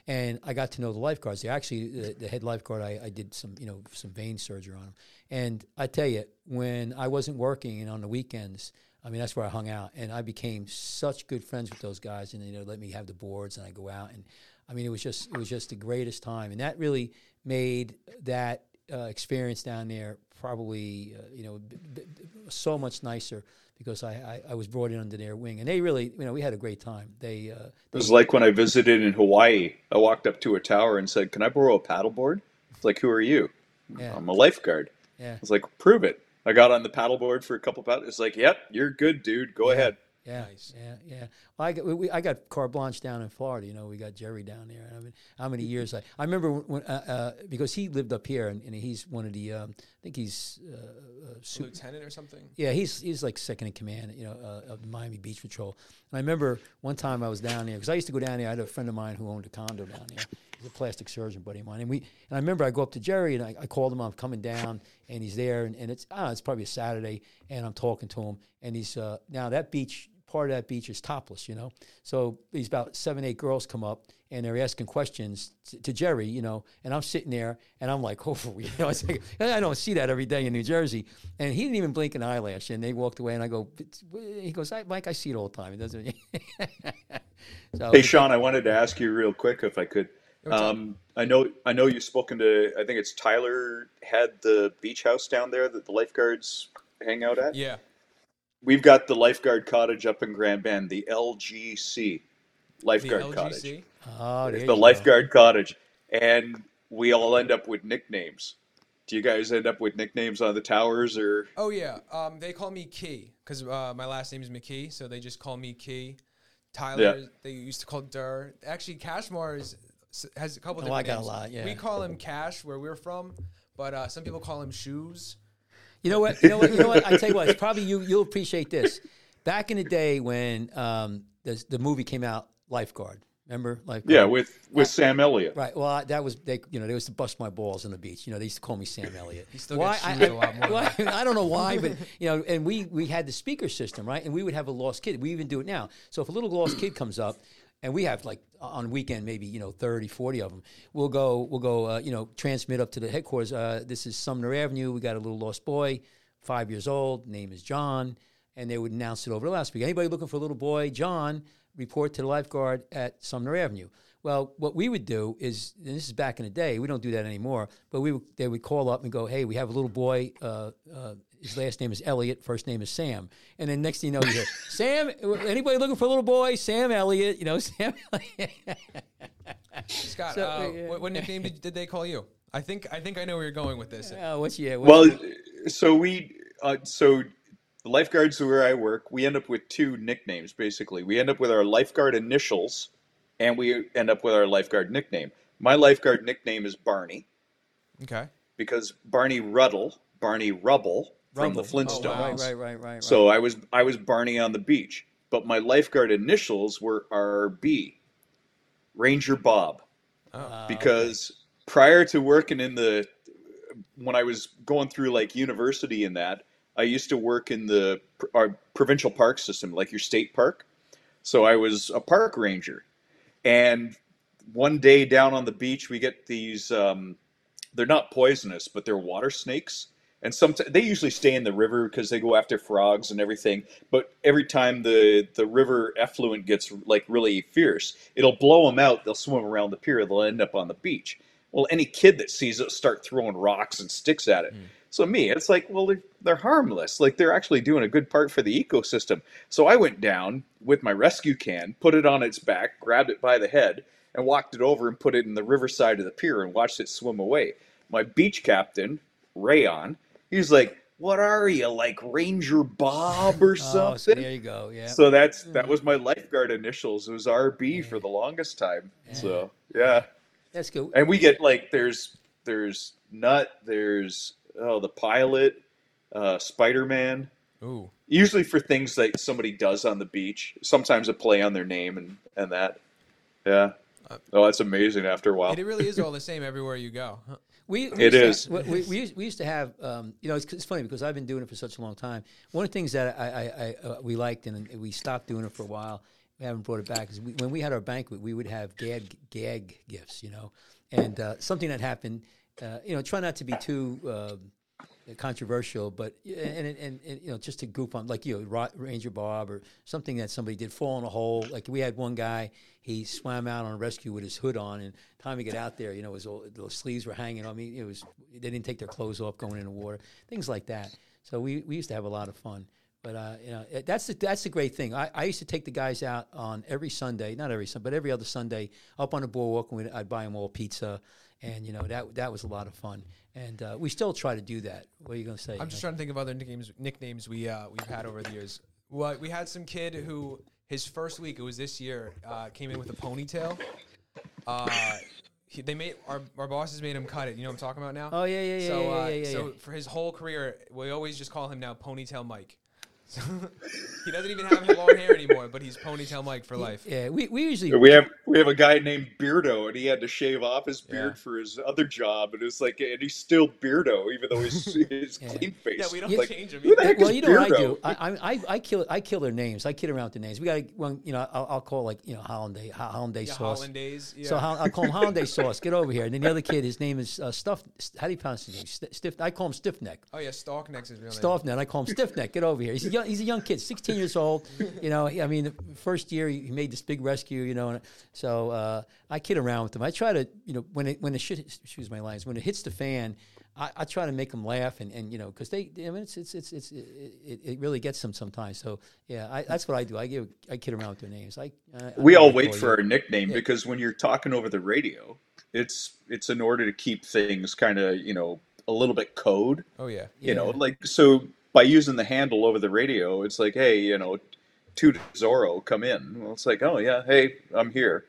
and I got to know the lifeguards. They actually, the, the head lifeguard, I, I did some, you know, some vein surgery on him. And I tell you, when I wasn't working and on the weekends, I mean, that's where I hung out, and I became such good friends with those guys, and you know, let me have the boards, and I go out, and I mean, it was just, it was just the greatest time, and that really made that uh, experience down there probably, uh, you know, b- b- so much nicer because I, I, I was brought in under their wing, and they really, you know, we had a great time. They, uh, It was like when I visited in Hawaii. I walked up to a tower and said, "Can I borrow a paddleboard?" It's like, "Who are you?" Yeah. I'm a lifeguard. yeah, I was like, "Prove it." I got on the paddleboard for a couple of paddles. It's like, "Yep, you're good, dude. Go Yeah. ahead." Yeah, Nice. yeah, yeah. Well, I got we, we- I got carte blanche down in Florida. You know, we got Jerry down there. I mean, how many years I I remember when uh, uh, because he lived up here and, and he's one of the um, I think he's uh, uh, su- Lieutenant or something. yeah he's he's like second in command. You know, uh, of the Miami Beach Patrol. And I remember one time I was down there because I used to go down there. I had a friend of mine who owned a condo down there. He's a plastic surgeon buddy of mine, and we and I remember I go up to Jerry and I, I called him. I'm coming down, and he's there, and, and it's I it's probably a Saturday, and I'm talking to him, and he's uh, now that beach part of that beach is topless, you know. So these about seven, eight girls come up and they're asking questions to, to Jerry, you know, and I'm sitting there and I'm like, [laughs] oh, you know, it's like, [laughs] I don't see that every day in New Jersey. And he didn't even blink an eyelash. And they walked away and I go, he goes, I, Mike, I see it all the time. It doesn't. [laughs] so, Hey, Sean, I wanted to ask you real quick if I could. Um, I know, I know you've spoken to. I think it's Tyler had the beach house down there that the lifeguards hang out at. Yeah. We've got the lifeguard cottage up in Grand Bend, the LGC The lifeguard cottage. LGC. oh, there It's you the go. lifeguard cottage, and we all end up with nicknames. Do you guys end up with nicknames on the towers, or Oh yeah. Um, they call me Key because uh, my last name is McKee, so they just call me Key. Tyler, Yeah. they used to call Dur. Actually, Cashmore is, has a couple Oh, different I got a lot, yeah. We call him Cash where we're from, but uh, some people call him Shoes. You know what? You know what? You know what? I tell you what. It's probably you. You'll appreciate this. Back in the day when um, the the movie came out, Lifeguard. Remember Lifeguard? yeah, with with Sam Elliott? Right. Well, I- that was they. You know, they used to bust my balls on the beach. You know, they used to call me Sam Elliott. He still gets sued a lot more than Why, I don't know why, but you know, and we we had the speaker system, right? And we would have a lost kid. We even do it now. So if a little lost kid comes up, and we have like on weekend maybe you know 30, 40 of them, we'll go we'll go uh, you know transmit up to the headquarters. Uh, this is Sumner Avenue. We got a little lost boy, five years old. Name is John. And they would announce it over the loudspeaker. Anybody looking for a little boy, John, report to the lifeguard at Sumner Avenue. Well, what we would do is, and this is back in the day, we don't do that anymore, but we would, they would call up and go, hey, we have a little boy, uh, uh, his last name is Elliott, first name is Sam. And then next thing you know, you hear, [laughs] Sam, anybody looking for a little boy? Sam Elliott, you know, [laughs] Sam Elliott. Scott, So, uh, yeah. what, what nickname did, did they call you? I think I think I know where you're going with this. oh, what's your, what's Well, your- so we, uh, so the lifeguards where I work, we end up with two nicknames basically. We end up with our lifeguard initials, and we end up with our lifeguard nickname. My lifeguard nickname is Barney Okay. because Barney Ruddle, Barney Rubble from the Flintstones. Oh, right, right, right, right, right. So I was I was Barney on the beach, but my lifeguard initials were RB, Ranger Bob, Ah, because prior to working in the when I was going through like university and that, I used to work in the our provincial park system, like your state park. So I was a park ranger, and one day down on the beach, we get these. Um, they're not poisonous, but they're water snakes. And sometimes they usually stay in the river because they go after frogs and everything. But every time the the river effluent gets like really fierce, it'll blow them out. They'll swim around the pier. They'll end up on the beach. Well, any kid that sees it start throwing rocks and sticks at it. Hmm. So me, it's like, well, they're, they're harmless. Like they're actually doing a good part for the ecosystem. So I went down with my rescue can, put it on its back, grabbed it by the head, and walked it over and put it in the riverside of the pier and watched it swim away. My beach captain, Rayon, he was like, "What are you like, Ranger Bob or [laughs] Oh, so something?" there you go. Yeah. So that's that was my lifeguard initials. It was RB for the longest time. So yeah, That's good. and we get like there's there's Nut, there's oh the pilot, uh, Spider Man. Ooh. Usually for things that somebody does on the beach. Sometimes a play on their name and and that. Yeah. Oh, that's amazing. After a while. And it really is [laughs] all the same everywhere you go. Huh. We, we It used to- we, we, we, used, we used to have, um, you know, it's, it's funny because I've been doing it for such a long time. One of the things that I, I, I uh, we liked and we stopped doing it for a while, we haven't brought it back, is we, when we had our banquet, we would have gag, gag gifts, you know, and uh, something that happened, uh, you know, try not to be too uh, controversial, but and, and, and, and, you know, just to goof on, like you know, Ranger Bob or something that somebody did fall in a hole. Like we had one guy, he swam out on a rescue with his hood on, and time he got out there, you know, his the sleeves were hanging. I mean, it was they didn't take their clothes off going in the water, things like that. So we, we used to have a lot of fun. But uh, you know, that's the, that's the great thing. I, I used to take the guys out on every Sunday, not every Sunday, but every other Sunday, up on the boardwalk, and we'd, I'd buy them all pizza, and you know that that was a lot of fun. And uh, we still try to do that. What are you going to say? I'm just trying to think of other nicknames nicknames we uh, we've had over the years. Well, we had some kid who his first week it was this year uh, came in with a ponytail. Uh, he, they made our our bosses made him cut it. You know what I'm talking about now? Oh yeah, yeah, yeah, so yeah, uh, yeah, yeah, so for his whole career, we always just call him now Ponytail Mike. So [laughs] he doesn't even have long hair anymore, but he's Ponytail Mike for life. Yeah, we, we usually We have we have a guy named Beardo, and he had to shave off his beard Yeah. for his other job, and it's like, and he's still Beardo, even though he's [laughs] he's Yeah. clean face. Yeah, we don't like, change him. who the heck well, is you know what I Beardo? do? I, I, I, I kill, I kill their names. I kid around with the names. We got to, well, you know, I'll, I'll call like, you know, hollandaise, ho- hollandaise Yeah, sauce. Hollandaise. Yeah. So Hol- I call him [laughs] hollandaise sauce. Get over here. And then the other kid, his name is uh, Stuff. How do you pronounce his name? Stiff. I call him Stiff Neck. oh yeah, Stalk next is real name. Stiffneck. I call him Stiff Neck. Get over here. He's a young, he's a young kid, 16 years old. You know, I mean, the first year he made this big rescue. You know, and so uh, I kid around with him. I try to, you know, when it when the shit, excuse my lines, when it hits the fan, I, I try to make them laugh and, and you know, because they, I mean, it's it's it's, it's it, it really gets them sometimes. So yeah, I, that's what I do. I give I kid around with their names. I, I We I all wait for you. our nickname Yeah. because when you're talking over the radio, it's it's in order to keep things kind of you know a little bit code. Oh yeah. You know, like so by using the handle over the radio, it's like, hey, you know, to Zorro, come in. Well, it's like, oh yeah, hey, I'm here.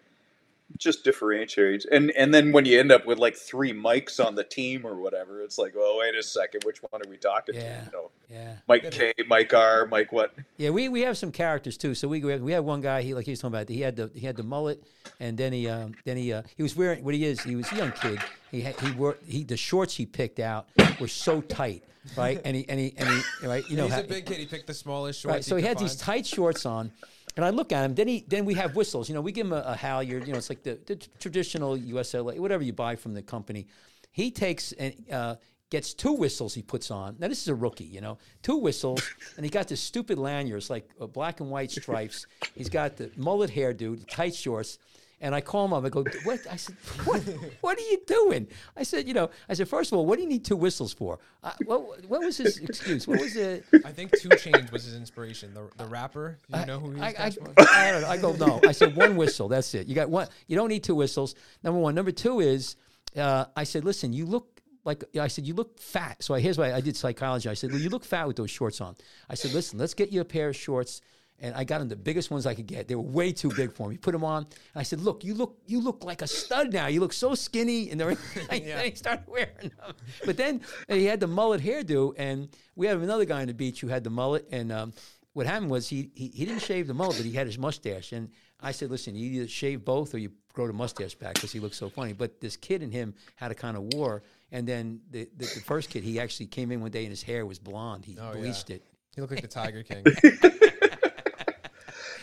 Just differentiates, and and then when you end up with like three mics on the team or whatever, it's like, well, wait a second, which one are we talking Yeah. to? You know, Yeah. Mike K, Mike R, Mike what? Yeah, we, we have some characters too. So we we had one guy. He like he was talking about. He had the he had the mullet, and then he um, then he uh, he was wearing what he is. He was a young kid. He had, he wore he the shorts he picked out were so tight, right? And he and he and he right. You know, He's how- a big kid. He picked the smallest shorts. Right. So he could had these tight shorts on, and I look at him. Then he then we have whistles. You know, we give him a, a halyard. You know, it's like the, the traditional USLA, whatever you buy from the company. He takes and uh, gets two whistles. He puts on. Now this is a rookie. You know, two whistles, [laughs] and he got this stupid lanyard. It's like uh, black and white stripes. He's got the mullet hairdo, the tight shorts. And I call him up. I go, "What?" I said, "What? What are you doing?" I said, "You know," I said, first of all, what do you need two whistles for?" Uh, what, what was his excuse? What was it? I think 2 Chainz was his inspiration. The the rapper. You know who he? I, I, attached? I, don't know. I go no. I said one whistle. That's it. You got one. You don't need two whistles. Number one. Number two is, uh, I said, listen, you look like I said, you look fat. So I, here's why I did psychology. I said, well, you look fat with those shorts on. I said, listen, let's get you a pair of shorts. And I got him the biggest ones I could get. They were way too big for me. Put them on. And I said, "Look, you look, you look like a stud now. You look so skinny." And they're, [laughs] [laughs] I, I started wearing them. But then he had the mullet hairdo, and we have another guy on the beach who had the mullet. And um, what happened was he, he he didn't shave the mullet, but he had his mustache. And I said, "Listen, you either shave both or you grow the mustache back because he looks so funny." But this kid and him had a kind of war. And then the, the, the first kid, he actually came in one day and his hair was blonde. He Oh, yeah. bleached it. He looked like the Tiger King. [laughs]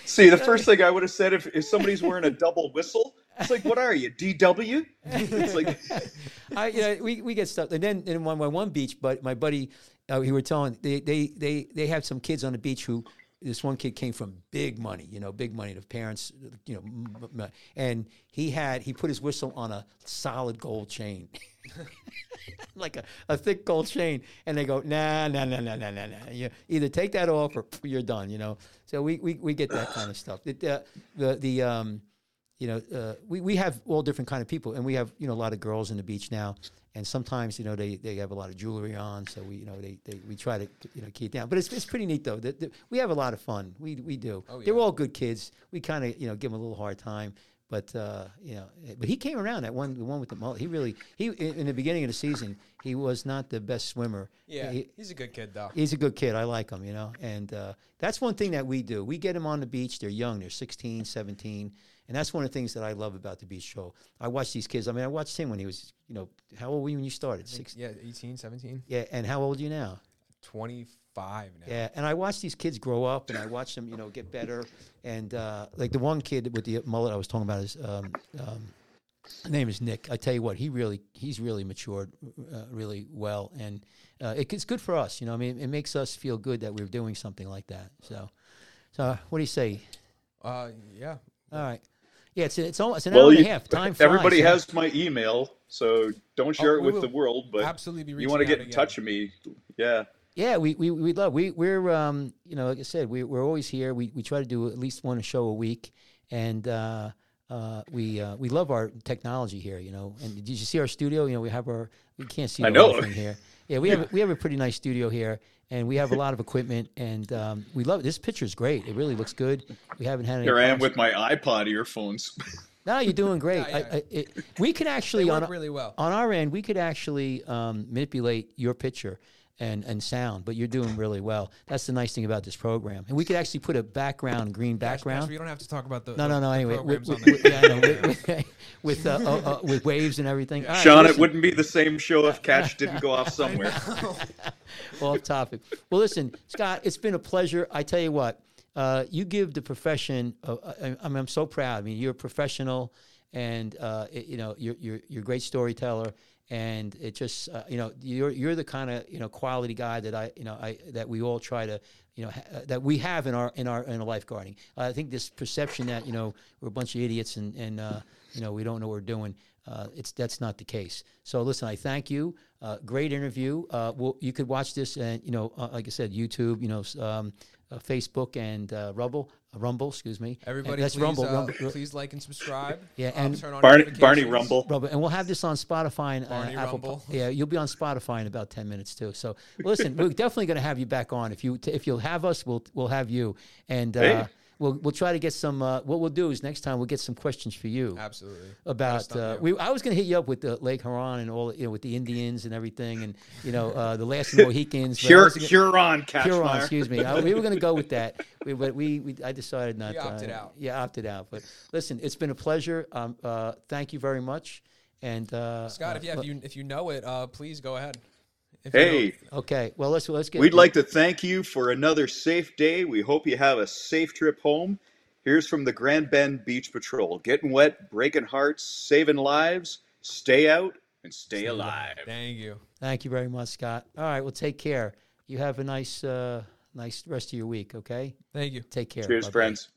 See, the first thing I would have said if, if somebody's wearing a double whistle, it's like, what are you, DW? It's like, [laughs] I, you know, we, we get stuff, and then in one my one beach, but my buddy, uh, he were telling they they they they have some kids on the beach who this one kid came from big money, you know, big money. The parents, you know, and he had he put his whistle on a solid gold chain. [laughs] [laughs] like a, a thick gold chain, and they go, nah, nah, nah, nah, nah, nah, nah. You either take that off or [laughs] you're done, you know. So we, we, we get that kind of stuff. It, uh, the the um, you know, uh, we, we have all different kind of people, and we have you know a lot of girls in the beach now, and sometimes you know they, they have a lot of jewelry on, so we you know they, they we try to you know keep it down. But it's, it's pretty neat though. The, the, we have a lot of fun. We we do. Oh, They're all good kids. We kind of you know give them a little hard time. But uh, you know, but he came around that one, the one with the mullet. He really, he in, the beginning of the season, he was not the best swimmer. Yeah, He- he's a good kid though. He's a good kid. I like him, you know. And uh, that's one thing that we do. We get them on the beach. They're young. They're 16, 17. And that's one of the things that I love about the beach show. I watch these kids. I mean, I watched him when he was, you know, how old were you when you started? Six. yeah, 18, 17, Yeah. And how old are you now? 25 now. Yeah. And I watch these kids grow up and I watch them, you know, get better. And uh, like the one kid with the mullet I was talking about is, um, um, his name is Nick. I tell you what, he really, he's really matured uh, really well. And uh, it, it's good for us. You know, I mean, it makes us feel good that we're doing something like that. So, so what do you say? Uh, yeah. All right. Yeah, it's it's almost an well, hour and a half. Time flies. everybody yeah. has my email, so don't share Oh, it with will the world. But Absolutely be you want to get in again. touch with me, yeah. Yeah, we we we love we we're um you know like I said we we're always here. We we try to do at least one show a week, and uh, uh, we uh, we love our technology here, you know. And did you see our studio? You know, we have our we can't see I know. whole here. Yeah, we have we have a pretty nice studio here, and we have a lot of equipment, and um, we love it. this. Picture's great. It really looks good. We haven't had any. Here I am with my iPod earphones. [laughs] No, you're doing great. Yeah, yeah. I, I, it, we can actually They on work our- really well. on our end, we could actually um, manipulate your picture and, and sound, but you're doing really well. That's the nice thing about this program. And we could actually put a background, green Gosh, background. we don't have to talk about the no, the- no, no. Anyway, with, with, with, yeah, I know, with, with, [laughs] with, uh, uh, uh, with waves and everything. All right, Sean, it wouldn't be the same show if [laughs] Catch didn't go off somewhere. [laughs] off topic. Well, listen, Scott, it's been a pleasure. I tell you what, uh, you give the profession. Uh, I, I mean, I'm so proud. I mean, you're a professional, and uh, it- you know, you're you're you're a great storyteller. And it just, uh, you know, you're you're the kind of you know quality guy that I, you know, I that we all try to, you know, ha- uh, that we have in our in our in our lifeguarding. I think this perception that you know we're a bunch of idiots and and uh, you know we don't know what we're doing. Uh, it's that's not the case. So listen, I thank you. Uh, great interview. Uh, well, you could watch this and you know, uh, like I said, YouTube, you know, um, uh, Facebook and uh, Rumble, Rumble, excuse me. Everybody, that's please, Rumble, uh, Rumble, please like and subscribe. Yeah, Um, and turn on Barney. Barney Rumble. Rumble, and we'll have this on Spotify and uh, Barney Apple. Rumble. Yeah, you'll be on Spotify in about ten minutes too. So listen, we're definitely going to have you back on. If you if you'll have us, we'll we'll have you, and uh, Hey. We'll we'll try to get some. Uh, what we'll do is next time we'll get some questions for you. Absolutely. about Best uh, we. I was going to hit you up with the Lake Huron and all you know with the Indians and everything, and you know uh, the last Mohicans. but I Hur- gonna- Huron, Huron, Catchmeyer. excuse me. Uh, we were going to go with that, [laughs] we, but we, we I decided not. You opted uh, out. Yeah, opted out. But listen, it's been a pleasure. Um, uh, thank you very much. And uh, Scott, uh, if, yeah, if look- you if you know it, uh, please go ahead. If you Hey, okay, well let's let's get. we'd like to thank you for another safe day. We hope you have a safe trip home. Here's from the Grand Bend Beach Patrol. Getting wet, breaking hearts, saving lives. Stay out and stay alive. don't- Thank you. Thank you very much, Scott. All right, well take care. You have a nice uh, nice rest of your week. Okay, Thank you. take care. Cheers, Bye-bye. friends.